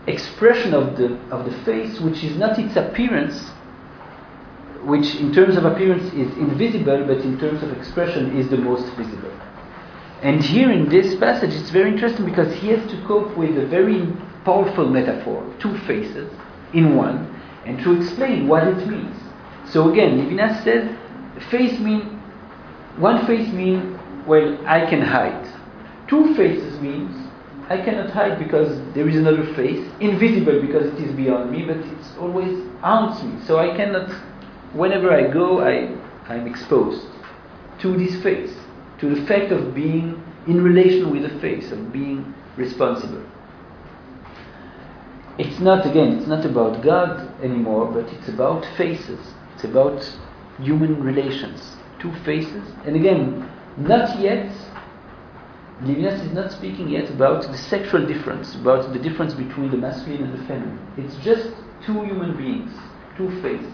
expression of the, of the face which is not its appearance, which in terms of appearance is invisible, but in terms of expression is the most visible. And here in this passage, it's very interesting because he has to cope with a very powerful metaphor, two faces in one, and to explain what it means. So again, Levinas said, face mean, one face means well, I can hide. Two faces means I cannot hide because there is another face, invisible because it is beyond me, but it's always haunts me. So I cannot, whenever I go, I, I'm exposed to this face to the fact of being in relation with the face, of being responsible. It's not, again, it's not about God anymore, but it's about faces. It's about human relations. Two faces. And again, not yet, Levinas is not speaking yet about the sexual difference, about the difference between the masculine and the feminine. It's just two human beings, two faces.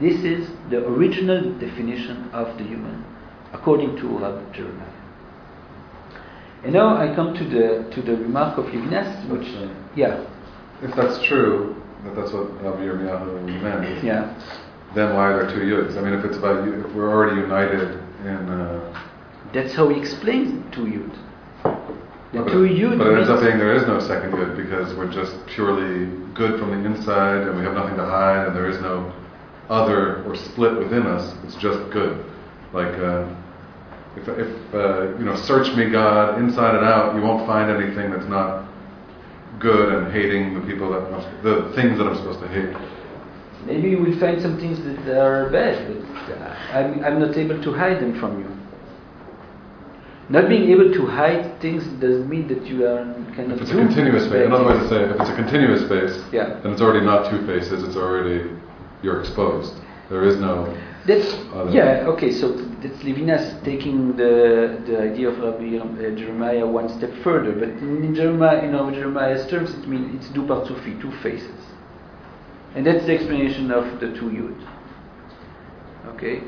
This is the original definition of the human according to Rabbi Jeremiah. And now I come to the to the remark of Levinas, which uh, yeah If that's true, that that's what Rabbi Yirmiyahu meant, yeah then why are there two yuds? I mean, if it's about you, if we're already united in. Uh, that's how he explains two yud. The but, two yud but it ends up being there is no second yud because we're just purely good from the inside and we have nothing to hide and there is no other or split within us. It's just good. Like uh, if, if uh, you know, search me, God, inside and out, you won't find anything that's not good and hating the people that I'm, the things that I'm supposed to hate. maybe you will find some things that are bad, but uh, I'm I'm not able to hide them from you. Not being able to hide things doesn't mean that you are cannot If it's a continuous space, bad another way to say it, if it's a continuous space, Yeah. then it's already not two faces, it's already, you're exposed. There is no, That's yeah okay. So that's Levinas taking the the idea of Rabbi uh, Jeremiah one step further. But in Jeremiah, in our Jeremiah's terms, it means it's du two faces, and that's the explanation of the two yud. Okay,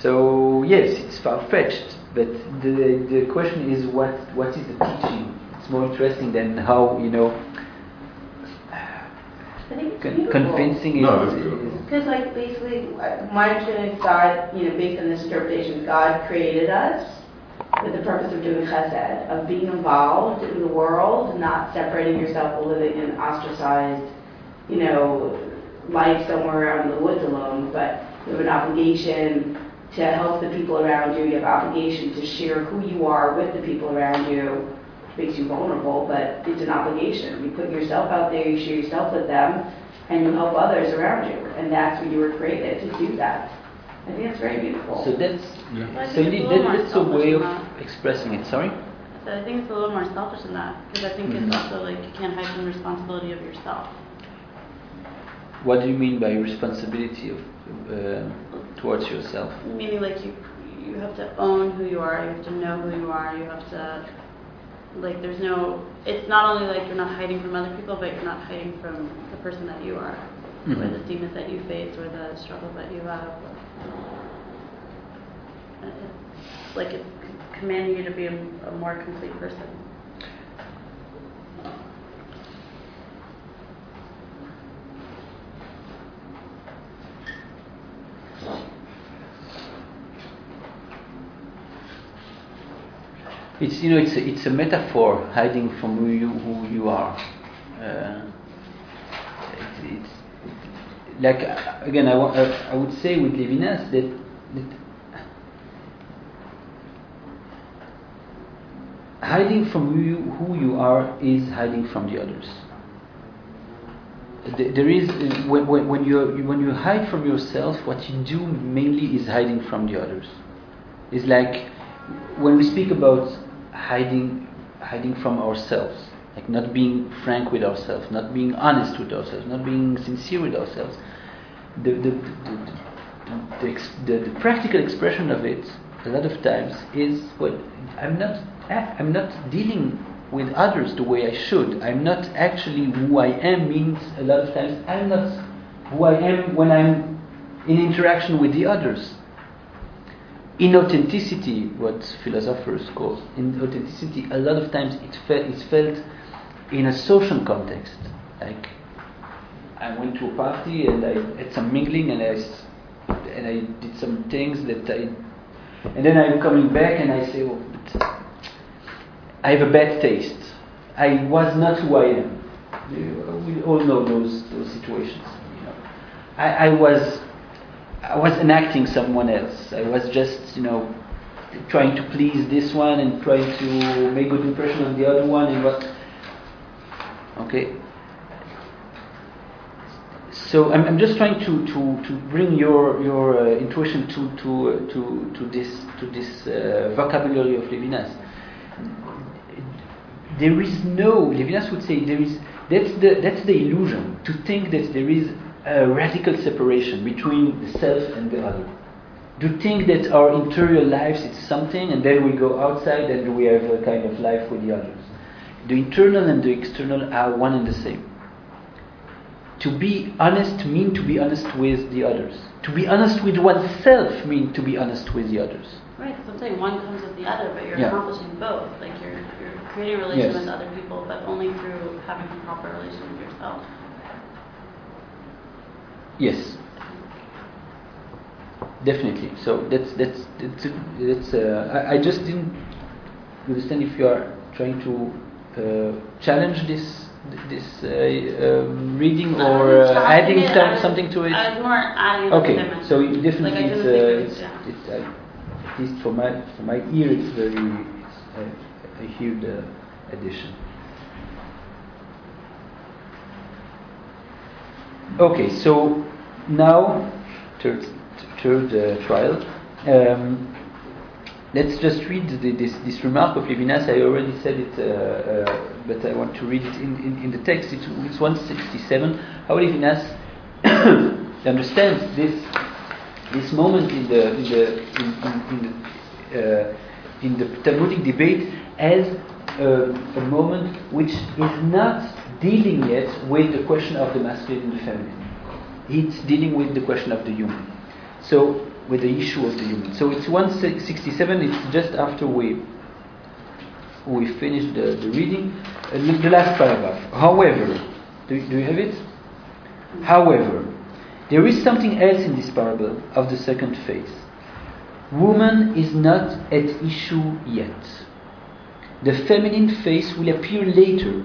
so yes, it's far fetched, but the the question is what what is the teaching? It's more interesting than how you know I think it's con- beautiful. convincing is. No, it is beautiful. Because like basically, my understanding is God, you know, based on this interpretation, God created us with the purpose of doing chesed, of being involved in the world, not separating yourself or living in ostracized, you know, life somewhere out in the woods alone, but you have an obligation to help the people around you. You have an obligation to share who you are with the people around you. Makes you vulnerable, but it's an obligation. You put yourself out there, you share yourself with them, and you help others around you. And that's what you were created to do that. I think that's very beautiful. So that's I so think indeed that, that's a way of selfish expressing it. Sorry. So I think it's a little more selfish than that because I think Mhm. it's also like you can't hide from the responsibility of yourself. What do you mean by responsibility of uh, towards yourself? Meaning like you you have to own who you are, you have to know who you are, you have to like there's no it's not only like you're not hiding from other people, but you're not hiding from the person that you are. Or Mhm. the demons that you face or the struggles that you have. It's like it's commanding you to be a, a more complete person. It's you know it's a, it's a metaphor hiding from who you who you are. Uh, it, it's like again I, I, I would say with Levinas that, that hiding from who you, who you are is hiding from the others. There is when, when you when you hide from yourself, what you do mainly is hiding from the others. It's like when we speak about hiding hiding from ourselves, like not being frank with ourselves, not being honest with ourselves, not being sincere with ourselves. The the, the, the, practical expression of it a lot of times is well I'm not I'm not dealing with others the way I should. I'm not actually who I am means a lot of times I'm not who I am when I'm in interaction with the others. Inauthenticity, what philosophers call inauthenticity, a lot of times it fe- it's felt in a social context. Like I went to a party and I had some mingling and I and I did some things that I and then I'm coming back and I say, oh, I have a bad taste. I was not who I am. We all know those those situations. You know, I, I was I was enacting someone else. I was just you know trying to please this one and trying to make good impression on the other one and what. Okay. So I'm, I'm just trying to, to, to bring your your uh, intuition to to uh, to to this to this uh, vocabulary of Levinas. There is no Levinas would say there is that's the that's the illusion to think that there is a radical separation between the self and the other. To think that our interior lives is something and then we go outside and we have a kind of life with the others. The internal and the external are one and the same. To be honest mean to be honest with the others. To be honest with oneself mean to be honest with the others. Right, because I'm saying one comes with the other, but you're Yeah. accomplishing both. Like you're, you're creating a relation Yes. with other people, but only through having a proper relation with yourself. Yes. Definitely. So that's that's that's, that's uh, I, I just didn't understand if you are trying to uh, challenge this this uh, um, reading I or uh, adding some- something to it. I was more adding Okay, so it definitely Like, it's, uh, it's, yeah. it's uh, at least for my for my ear it's very it's a huge uh, addition. Okay, so now third third uh, trial. Um, let's just read the, this this remark of Levinas. I already said it, uh, uh, but I want to read it in, in, in the text. It's, it's 167. How Levinas [COUGHS] understands this this moment in the in the in, in, in the uh, in the Talmudic debate as a, a moment which is not dealing yet with the question of the masculine and the feminine. It's dealing with the question of the human. So with the issue of the human. So it's 167. It's just after we we finished the, the reading, uh, the the last paragraph. However, do, do you have it? However, there is something else in this parable of the second phase. Woman is not at issue yet. The feminine face will appear later.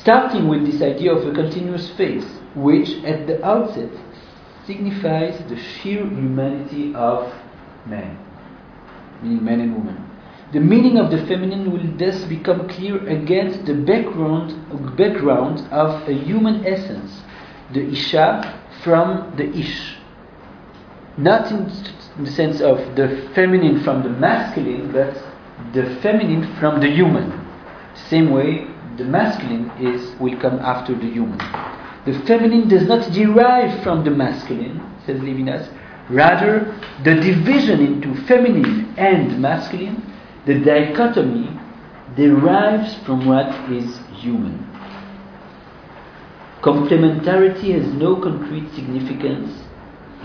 Starting with this idea of a continuous face, which at the outset signifies the sheer humanity of man, meaning man and woman. The meaning of the feminine will thus become clear against the background, background of a human essence, the Isha from the Ish. Not in, in the sense of the feminine from the masculine, but the feminine from the human. Same way, the masculine is will come after the human. The feminine does not derive from the masculine, says Levinas. Rather, the division into feminine and masculine, the dichotomy, derives from what is human. Complementarity has no concrete significance,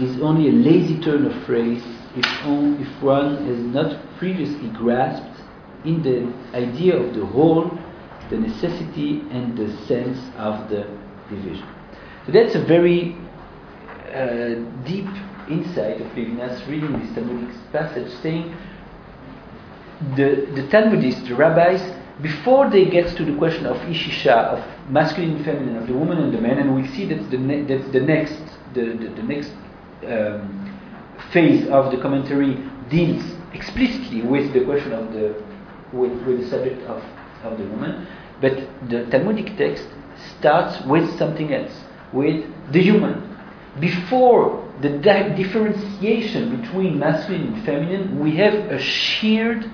is only a lazy turn of phrase if, on, if one has not previously grasped in the idea of the whole the necessity and the sense of the division. So that's a very uh, deep insight of Levinas reading this Talmudic passage, saying the, the Talmudists, the rabbis, before they get to the question of Ishisha, of masculine and feminine, of the woman and the man, and we see that's the, ne- that's the next, the, the, the next um, phase of the commentary deals explicitly with the question of the, with, with the subject of, of the woman, but the Talmudic text starts with something else, with the human. Before the di- differentiation between masculine and feminine, we have a shared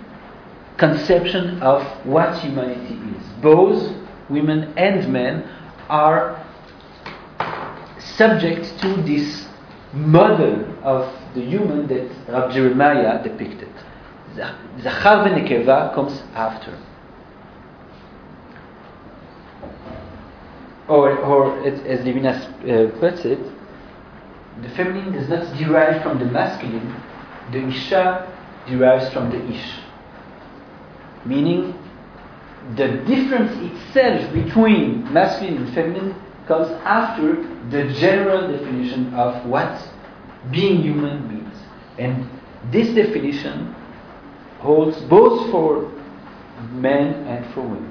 conception of what humanity is. Both women and men are subject to this model of the human that Rav Jeremiah depicted. Zachar v'nekeva comes after. Or, or as, as Levinas uh, puts it, the feminine does not derive from the masculine, the Isha derives from the Ish. Meaning, the difference itself between masculine and feminine comes after the general definition of what being human means. And this definition holds both for men and for women.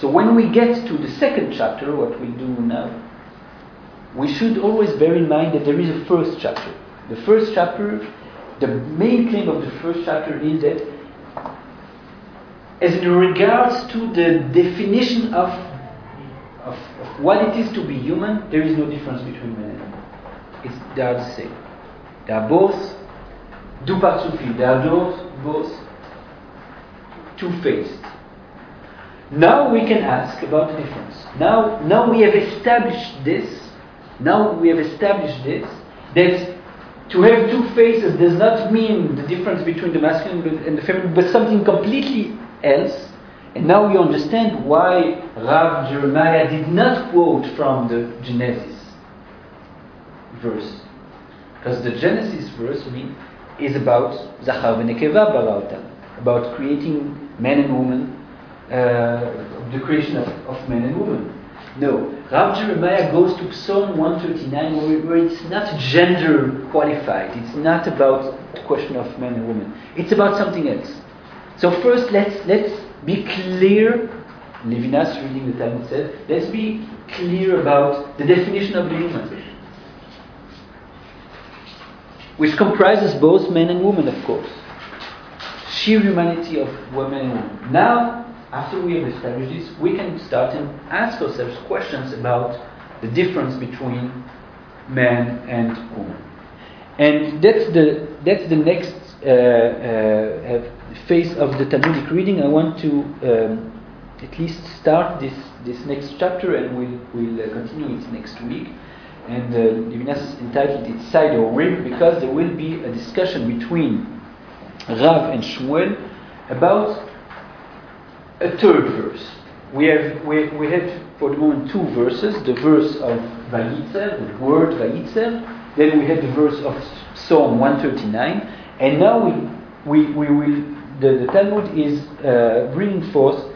So when we get to the second chapter, what we do now, we should always bear in mind that there is a first chapter. The first chapter, the main claim of the first chapter is that, as in regards to the definition of, of, of what it is to be human, there is no difference between men and women. It's, they are the same. They are both du partzufim. They are both, both two-faced. Now we can ask about the difference. Now, now we have established this. Now we have established this that to have two faces does not mean the difference between the masculine and the feminine, but something completely else. And now we understand why Rav Jeremiah did not quote from the Genesis verse, because the Genesis verse is about Zachar v'Nekeva barauta, about creating man and woman uh, the creation of, of men and women. No, Rav Jeremiah goes to Psalm 139 where, where, it's not gender qualified. It's not about the question of men and women. It's about something else. So first, let's let's be clear. Levinas reading the Talmud said, let's be clear about the definition of the human, which comprises both men and women, of course. Sheer humanity of women and women. Now, after we have established this, we can start and ask ourselves questions about the difference between man and woman. And that's the, that's the next uh, uh, phase of the Talmudic reading. I want to um, at least start this, this next chapter and we'll, we'll uh, continue it next week. And uh, Levinas entitled it Side or Rib because there will be a discussion between Rav and Shmuel about a third verse. We have we, we have for the moment two verses: the verse of Vayitzer, the word Vayitzer. Then we have the verse of Psalm 139, and now we we, we will the, the Talmud is uh, bringing forth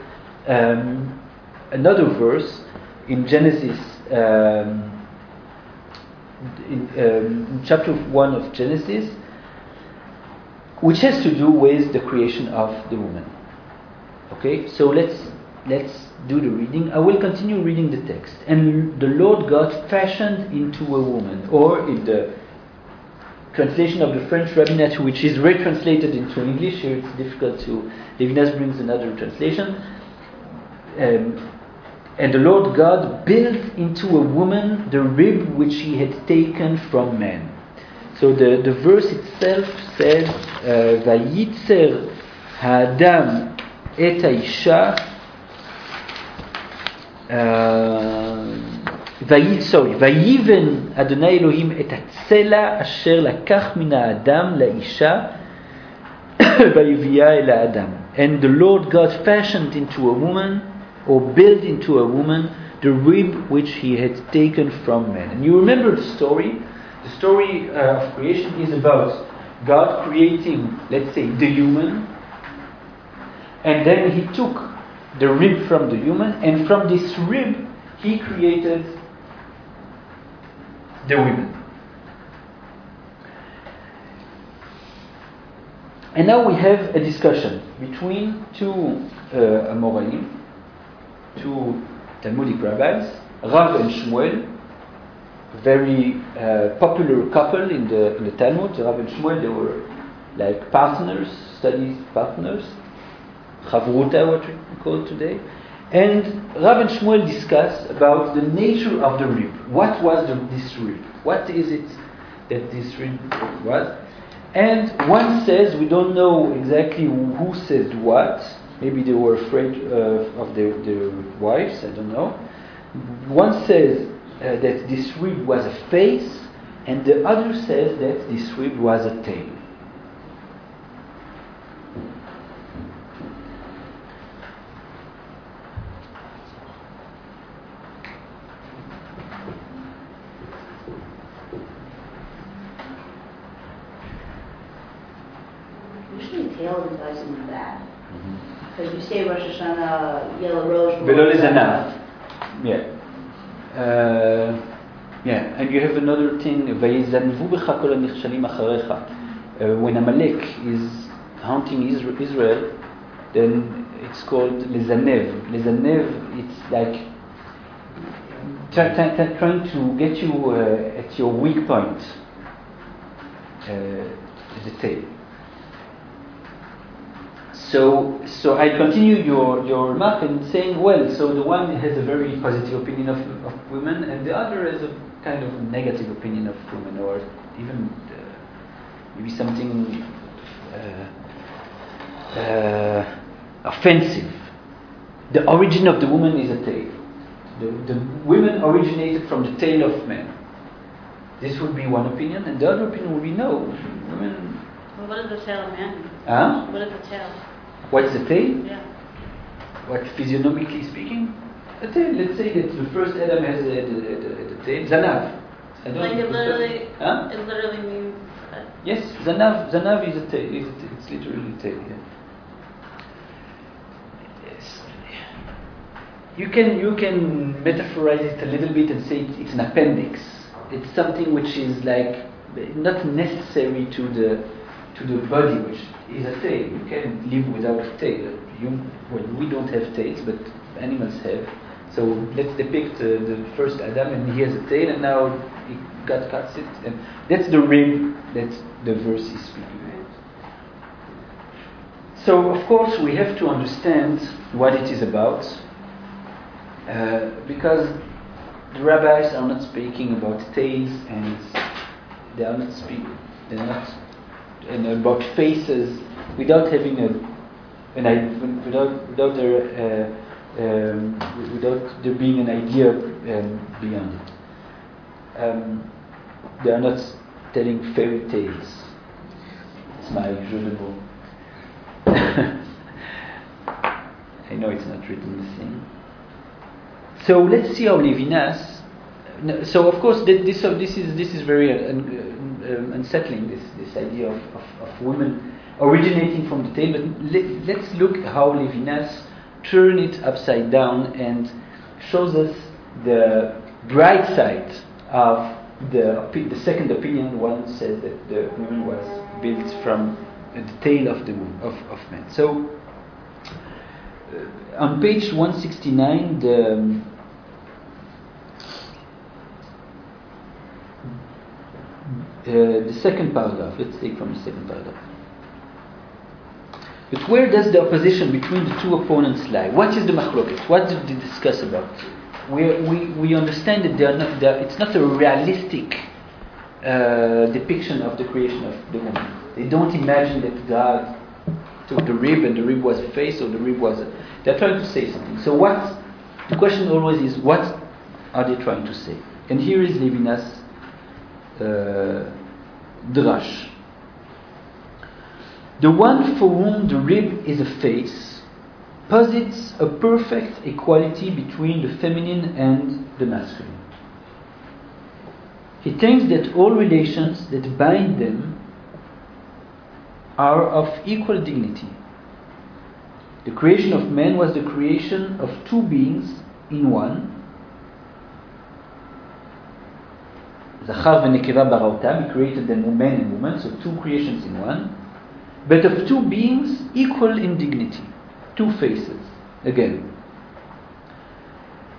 um, another verse in Genesis. Um, in, um, chapter 1 of Genesis, which has to do with the creation of the woman. Okay, so let's let's do the reading. I will continue reading the text. And the Lord God fashioned into a woman, or in the translation of the French rabbinate, which is retranslated into English, here it's difficult to. Levinas brings another translation. Um, and the Lord God built into a woman the rib which he had taken from man. So the, the verse itself says, Vayitzer Ha'adam את האישה, sorry, ויבן אדוני אלוהים את הצלע אשר לקח מן האדם לאישה ויביאה אל האדם. And the Lord God fashioned into a woman, or built into a woman, the rib which he had taken from man. And you remember the story? The story uh, of creation is about God creating, let's say, the human, and then he took the rib from the human, and from this rib, he created the women. And now we have a discussion between two uh, Amoraim, two Talmudic rabbis, Rav and Shmuel, very uh, popular couple in the, in the Talmud. Rav and Shmuel, they were like partners, studies partners. Chavruta, what we call today. And Rav and Shmuel discuss about the nature of the rib. What was the, this rib? What is it that this rib was? And one says, we don't know exactly who said what. Maybe they were afraid uh, of their, their wives, I don't know. One says uh, that this rib was a face, and the other says that this rib was a tail. Usually tail implies something bad. Because you say Rosh Hashanah, yellow rose. ולא לזנב. Yeah. Uh, yeah, and you have another thing, ויזנבו בך כל הנכשלים אחריך. Uh, when Amalek is hunting Isra- Israel, then it's called לזנב. לזנב, it's like try, try, try- trying to get you uh, at your weak point, uh, the tail. so, so I continue your, your remark in saying, well, so the one has a very positive opinion of, of women, and the other has a kind of negative opinion of women, or even uh, maybe something uh, uh, offensive. The origin of the woman is a tale. The, the women originated from the tale of men. This would be one opinion, and the other opinion would be no, women. Well, what does the tale of man mean? Huh? What is the tail? What's the tail? Yeah. What physiognomically speaking? A tail. Let's say that the first Adam has a, a, a, a tail. Zanav. Like it literally, Huh? it literally means. uh, Yes, Zanav. Zanav is a tail. Is a tail. It's literally a tail. Yeah. Yes. You can you can metaphorize it a little bit and say it's, it's an appendix. It's something which is like not necessary to the to the body, which is a tail. You can live without a tail. You, well, we don't have tails, but animals have. So let's depict uh, the first Adam, and he has a tail, and now he God cuts it, and that's the rib that the verse is speaking. So of course we have to understand what it is about, uh, because the rabbis are not speaking about tails, and they are not speaking. They're not and about faces without having a an without without there uh, um, without there being an idea um, beyond it. Um, they are not telling fairy tales. It's my jeu. [LAUGHS] I know it's not written the same. So let's see how Levinas. So of course th- this this is this is very uh, um, unsettling. This this idea of, of, of women originating from the tail. But let, let's look how Levinas turns it upside down and shows us the bright side of the the second opinion. One says that the woman was built from the tail of the of of man. So. Uh, on page 169, the, um, uh, the second paragraph, let's take from the second paragraph. But where does the opposition between the two opponents lie? What is the machloket? What did they discuss about? We, we, we understand that they are not, they are, it's not a realistic uh, depiction of the creation of the woman. They don't imagine that God took the rib and the rib was a face or the rib was a. They're trying to say something. So, what the question always is, what are they trying to say? And here is Levinas' Uh, drash. The one for whom the rib is a face posits a perfect equality between the feminine and the masculine. He thinks that all relations that bind them are of equal dignity. The creation of man was the creation of two beings in one. Zachar v'nekeva baraotam, he created them man and woman, so two creations in one. But of two beings equal in dignity, two faces, again.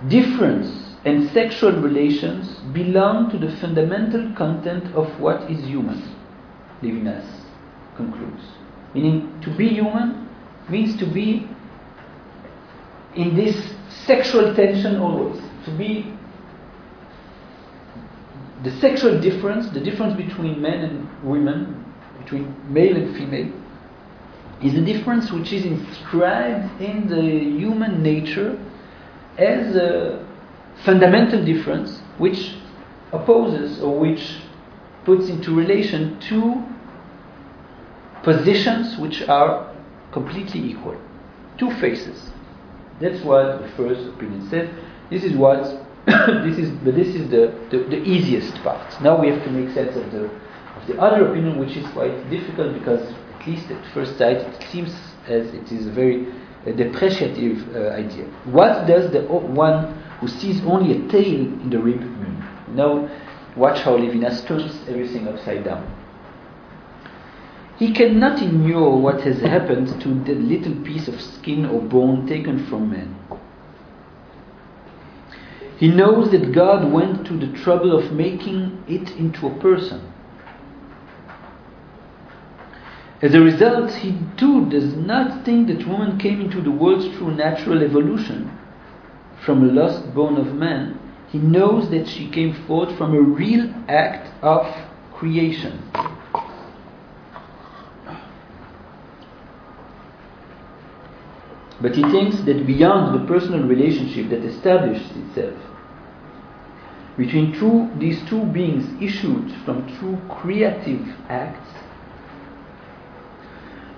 Difference and sexual relations belong to the fundamental content of what is human, Levinas concludes. Meaning, to be human means to be in this sexual tension always. To be the sexual difference, the difference between men and women, between male and female, is a difference which is inscribed in the human nature as a fundamental difference which opposes or which puts into relation two positions which are completely equal, two faces. That's what the first opinion says. This is what [COUGHS] this is, but this is the, the, the easiest part. Now we have to make sense of the of the other opinion, which is quite difficult because at least at first sight it seems as it is a very uh, depreciative uh, idea. What does the one who sees only a tail in the rib mean? Now, watch how Levinas turns everything upside down. He cannot ignore what has happened to the little piece of skin or bone taken from man. He knows that God went to the trouble of making it into a person. As a result, he too does not think that woman came into the world through natural evolution from a lost bone of man. He knows that she came forth from a real act of creation. But he thinks that beyond the personal relationship that established itself between two, these two beings issued from true creative acts,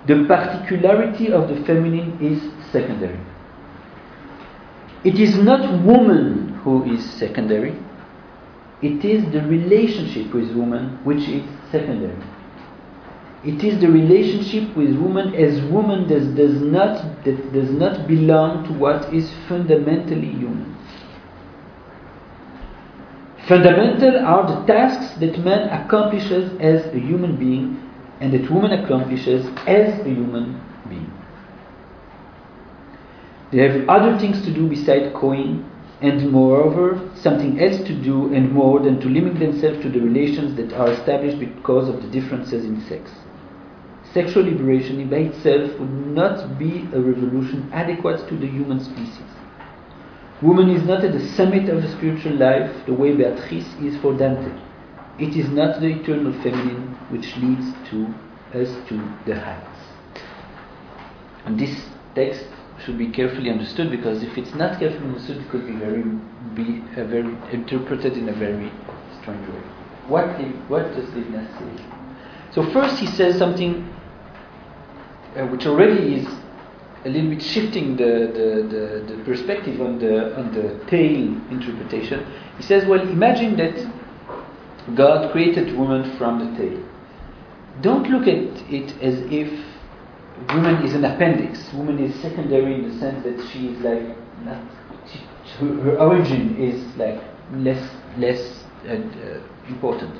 the particularity of the feminine is secondary. It is not woman who is secondary, it is the relationship with woman which is secondary. It is the relationship with woman as woman does, does, not, that does not belong to what is fundamentally human. Fundamental are the tasks that man accomplishes as a human being and that woman accomplishes as a human being. They have other things to do beside cooing, and moreover, something else to do and more than to limit themselves to the relations that are established because of the differences in sex. Sexual liberation by itself would not be a revolution adequate to the human species. Woman is not at the summit of the spiritual life the way Beatrice is for Dante. It is not the eternal feminine which leads to us to the heights. And this text should be carefully understood because if it's not carefully understood, it could be very be very interpreted in a very strange way. What what does Levinas say? So first he says something uh, which already is a little bit shifting the, the, the, the perspective on the on the tail interpretation. He says, well, imagine that God created woman from the tail. Don't look at it as if woman is an appendix. Woman is secondary in the sense that she is like not. She, her, origin is like less less uh, important.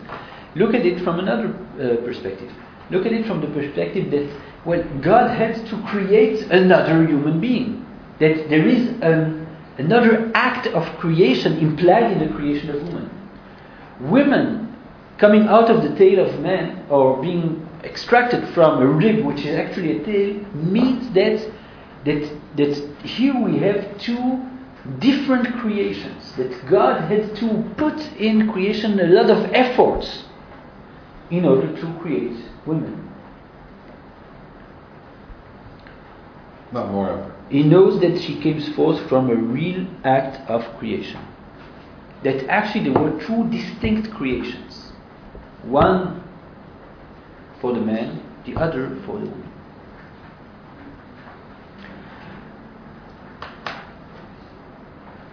Look at it from another uh, perspective. Look at it from the perspective that well, God had to create another human being. That there is an, another act of creation implied in the creation of woman. Women coming out of the tail of man or being extracted from a rib which is actually a tail means that that that here we have two different creations that God had to put in creation a lot of efforts in order to create women. Not more. He knows that she came forth from a real act of creation. That actually there were two distinct creations. One for the man, the other for the woman.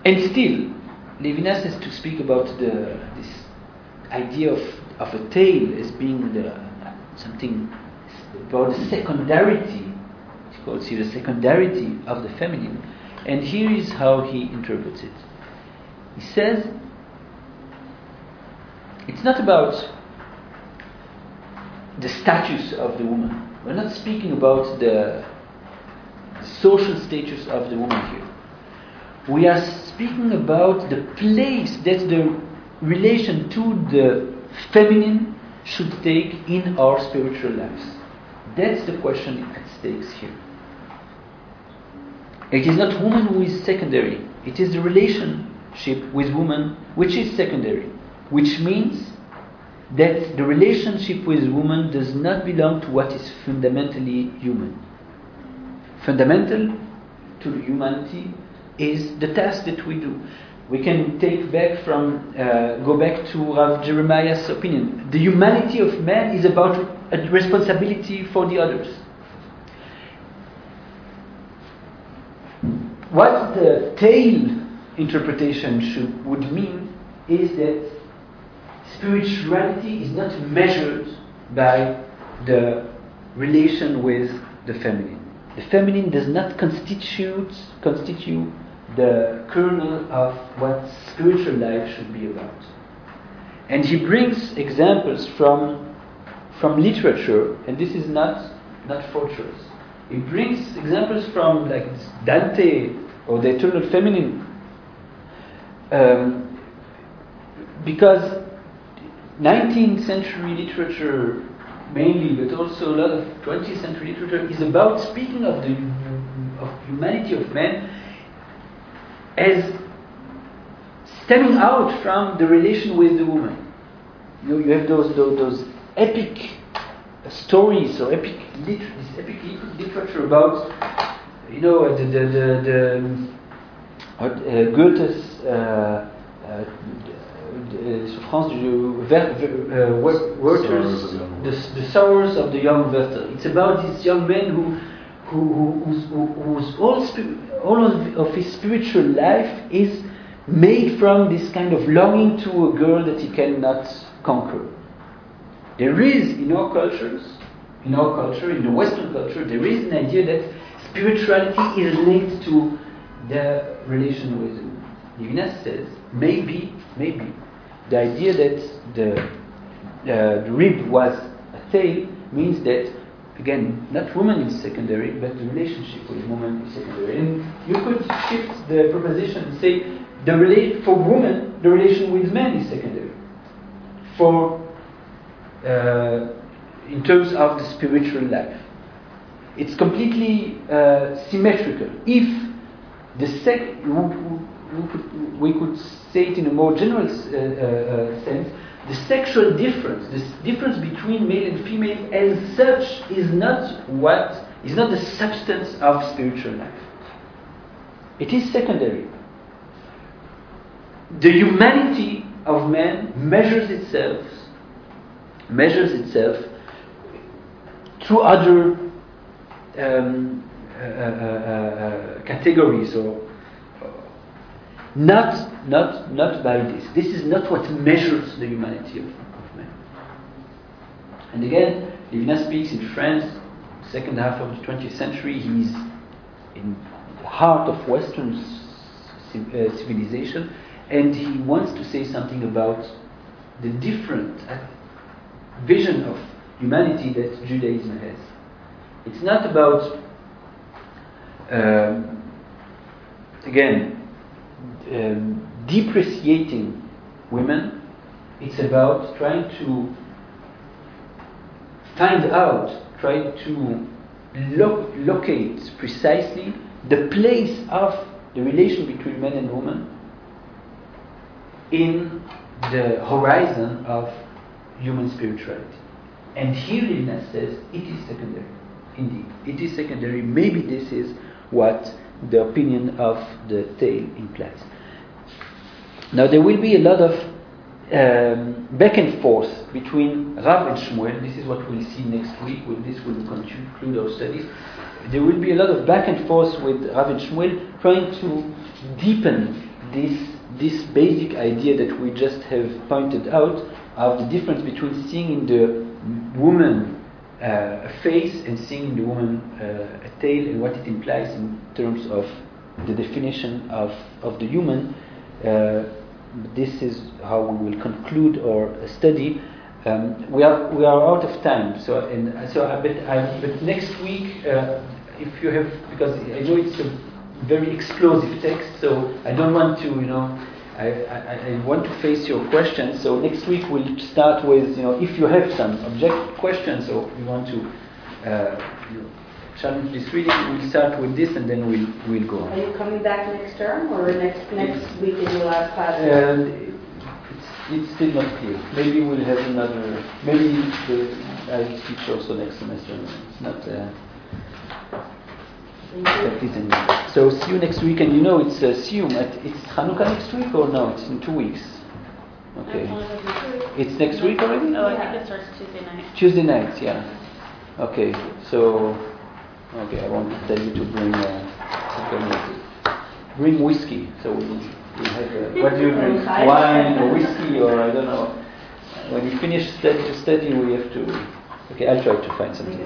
And still, Levinas has to speak about the, this idea of, of a tail as being the, something about the secondarity he calls here the secondarity of the feminine. And here is how he interprets it. He says it's not about the status of the woman. We're not speaking about the, the social status of the woman here. We are speaking about the place that the relation to the feminine should take in our spiritual lives. That's the question at stake here. It is not woman who is secondary, it is the relationship with woman which is secondary, which means that the relationship with woman does not belong to what is fundamentally human. Fundamental to humanity is the task that we do. We can take back from, uh, go back to Rav Jeremiah's opinion. The humanity of man is about a responsibility for the others. What the tail interpretation should, would mean is that spirituality is not measured by the relation with the feminine. The feminine does not constitute constitute the kernel of what spiritual life should be about. And he brings examples from from literature, and this is not not fortress. He brings examples from like Dante or the eternal feminine, um, because 19th century literature mainly, but also a lot of 20th century literature is about speaking of the of humanity of man as stemming out from the relation with the woman. You, you have those, those, those epic stories or epic lit, this epic literature about you know the the the, the what, uh, Goethe's uh, uh, souffrance du Ver, Ver, uh, Wer- Werther's Sorrows of the Young the, Werther. the sorrows of the young Werther. It's about this young man who who, who whose, who, whose all, all of, his spiritual life is made from this kind of longing to a girl that he cannot conquer. There is in our cultures, in our culture, in the Western culture, there is an idea that spirituality is linked to the relation with. Levinas says maybe, maybe the idea that the, uh, the rib was a tail means that again not woman is secondary, but the relationship with woman is secondary. And you could shift the proposition and say the rela- for woman the relation with man is secondary. For uh, in terms of the spiritual life. It's completely uh, symmetrical. If the sec, we, could, say it in a more general uh, uh, sense, the sexual difference, this difference between male and female as such is not what is not the substance of spiritual life. It is secondary. The humanity of man measures itself measures itself through other um, uh, uh, uh, categories or not not not by this. This is not what measures the humanity of, of man. And again, Levinas speaks in France, second half of the 20th century. He's in the heart of Western uh, civilization, and he wants to say something about the different vision of humanity that Judaism has. It's not about, um, again, um, depreciating women. It's about trying to find out, try to lo- locate precisely the place of the relation between men and women in the horizon of human spirituality. And here Levinas says it is secondary. Indeed, it is secondary. Maybe this is what the opinion of the tale implies. Now there will be a lot of um, back and forth between Rav and Shmuel. This is what we'll see next week. When this will conclude our studies. There will be a lot of back and forth with Rav and Shmuel, trying to deepen this this basic idea that we just have pointed out of the difference between seeing in the woman uh, a face and seeing the woman uh, a tail and what it implies in terms of the definition of, of the human. Uh, this is how we will conclude our study. Um, we are we are out of time, so and so. I bet, I, but next week, uh, if you have, because I know it's a very explosive text, so I don't want to, you know, I, I, I want to face your questions. So next week we'll start with, you know, if you have some object questions or you want to uh, challenge this reading, we'll start with this and then we'll we'll go Are you coming back next term or next next week in your last class? And it's, it's still not clear. Maybe we'll have another. Maybe the, I teach also next semester. It's not. Uh, That is in- So see you next week, and you know it's uh, Siyum. At, it's Hanukkah next week or no? It's in two weeks. Okay. It's next week already. Oh, I think it starts Tuesday night. Tuesday night, yeah. Okay, so okay, I want to tell you to bring uh, bring whiskey. So we we have uh, [LAUGHS] what do you drink? Wine or whiskey or I don't know. When we finish study, study we have to. Okay, I'll try to find something.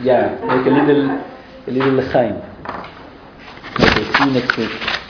Yeah, make a little a little l'chaim. Okay,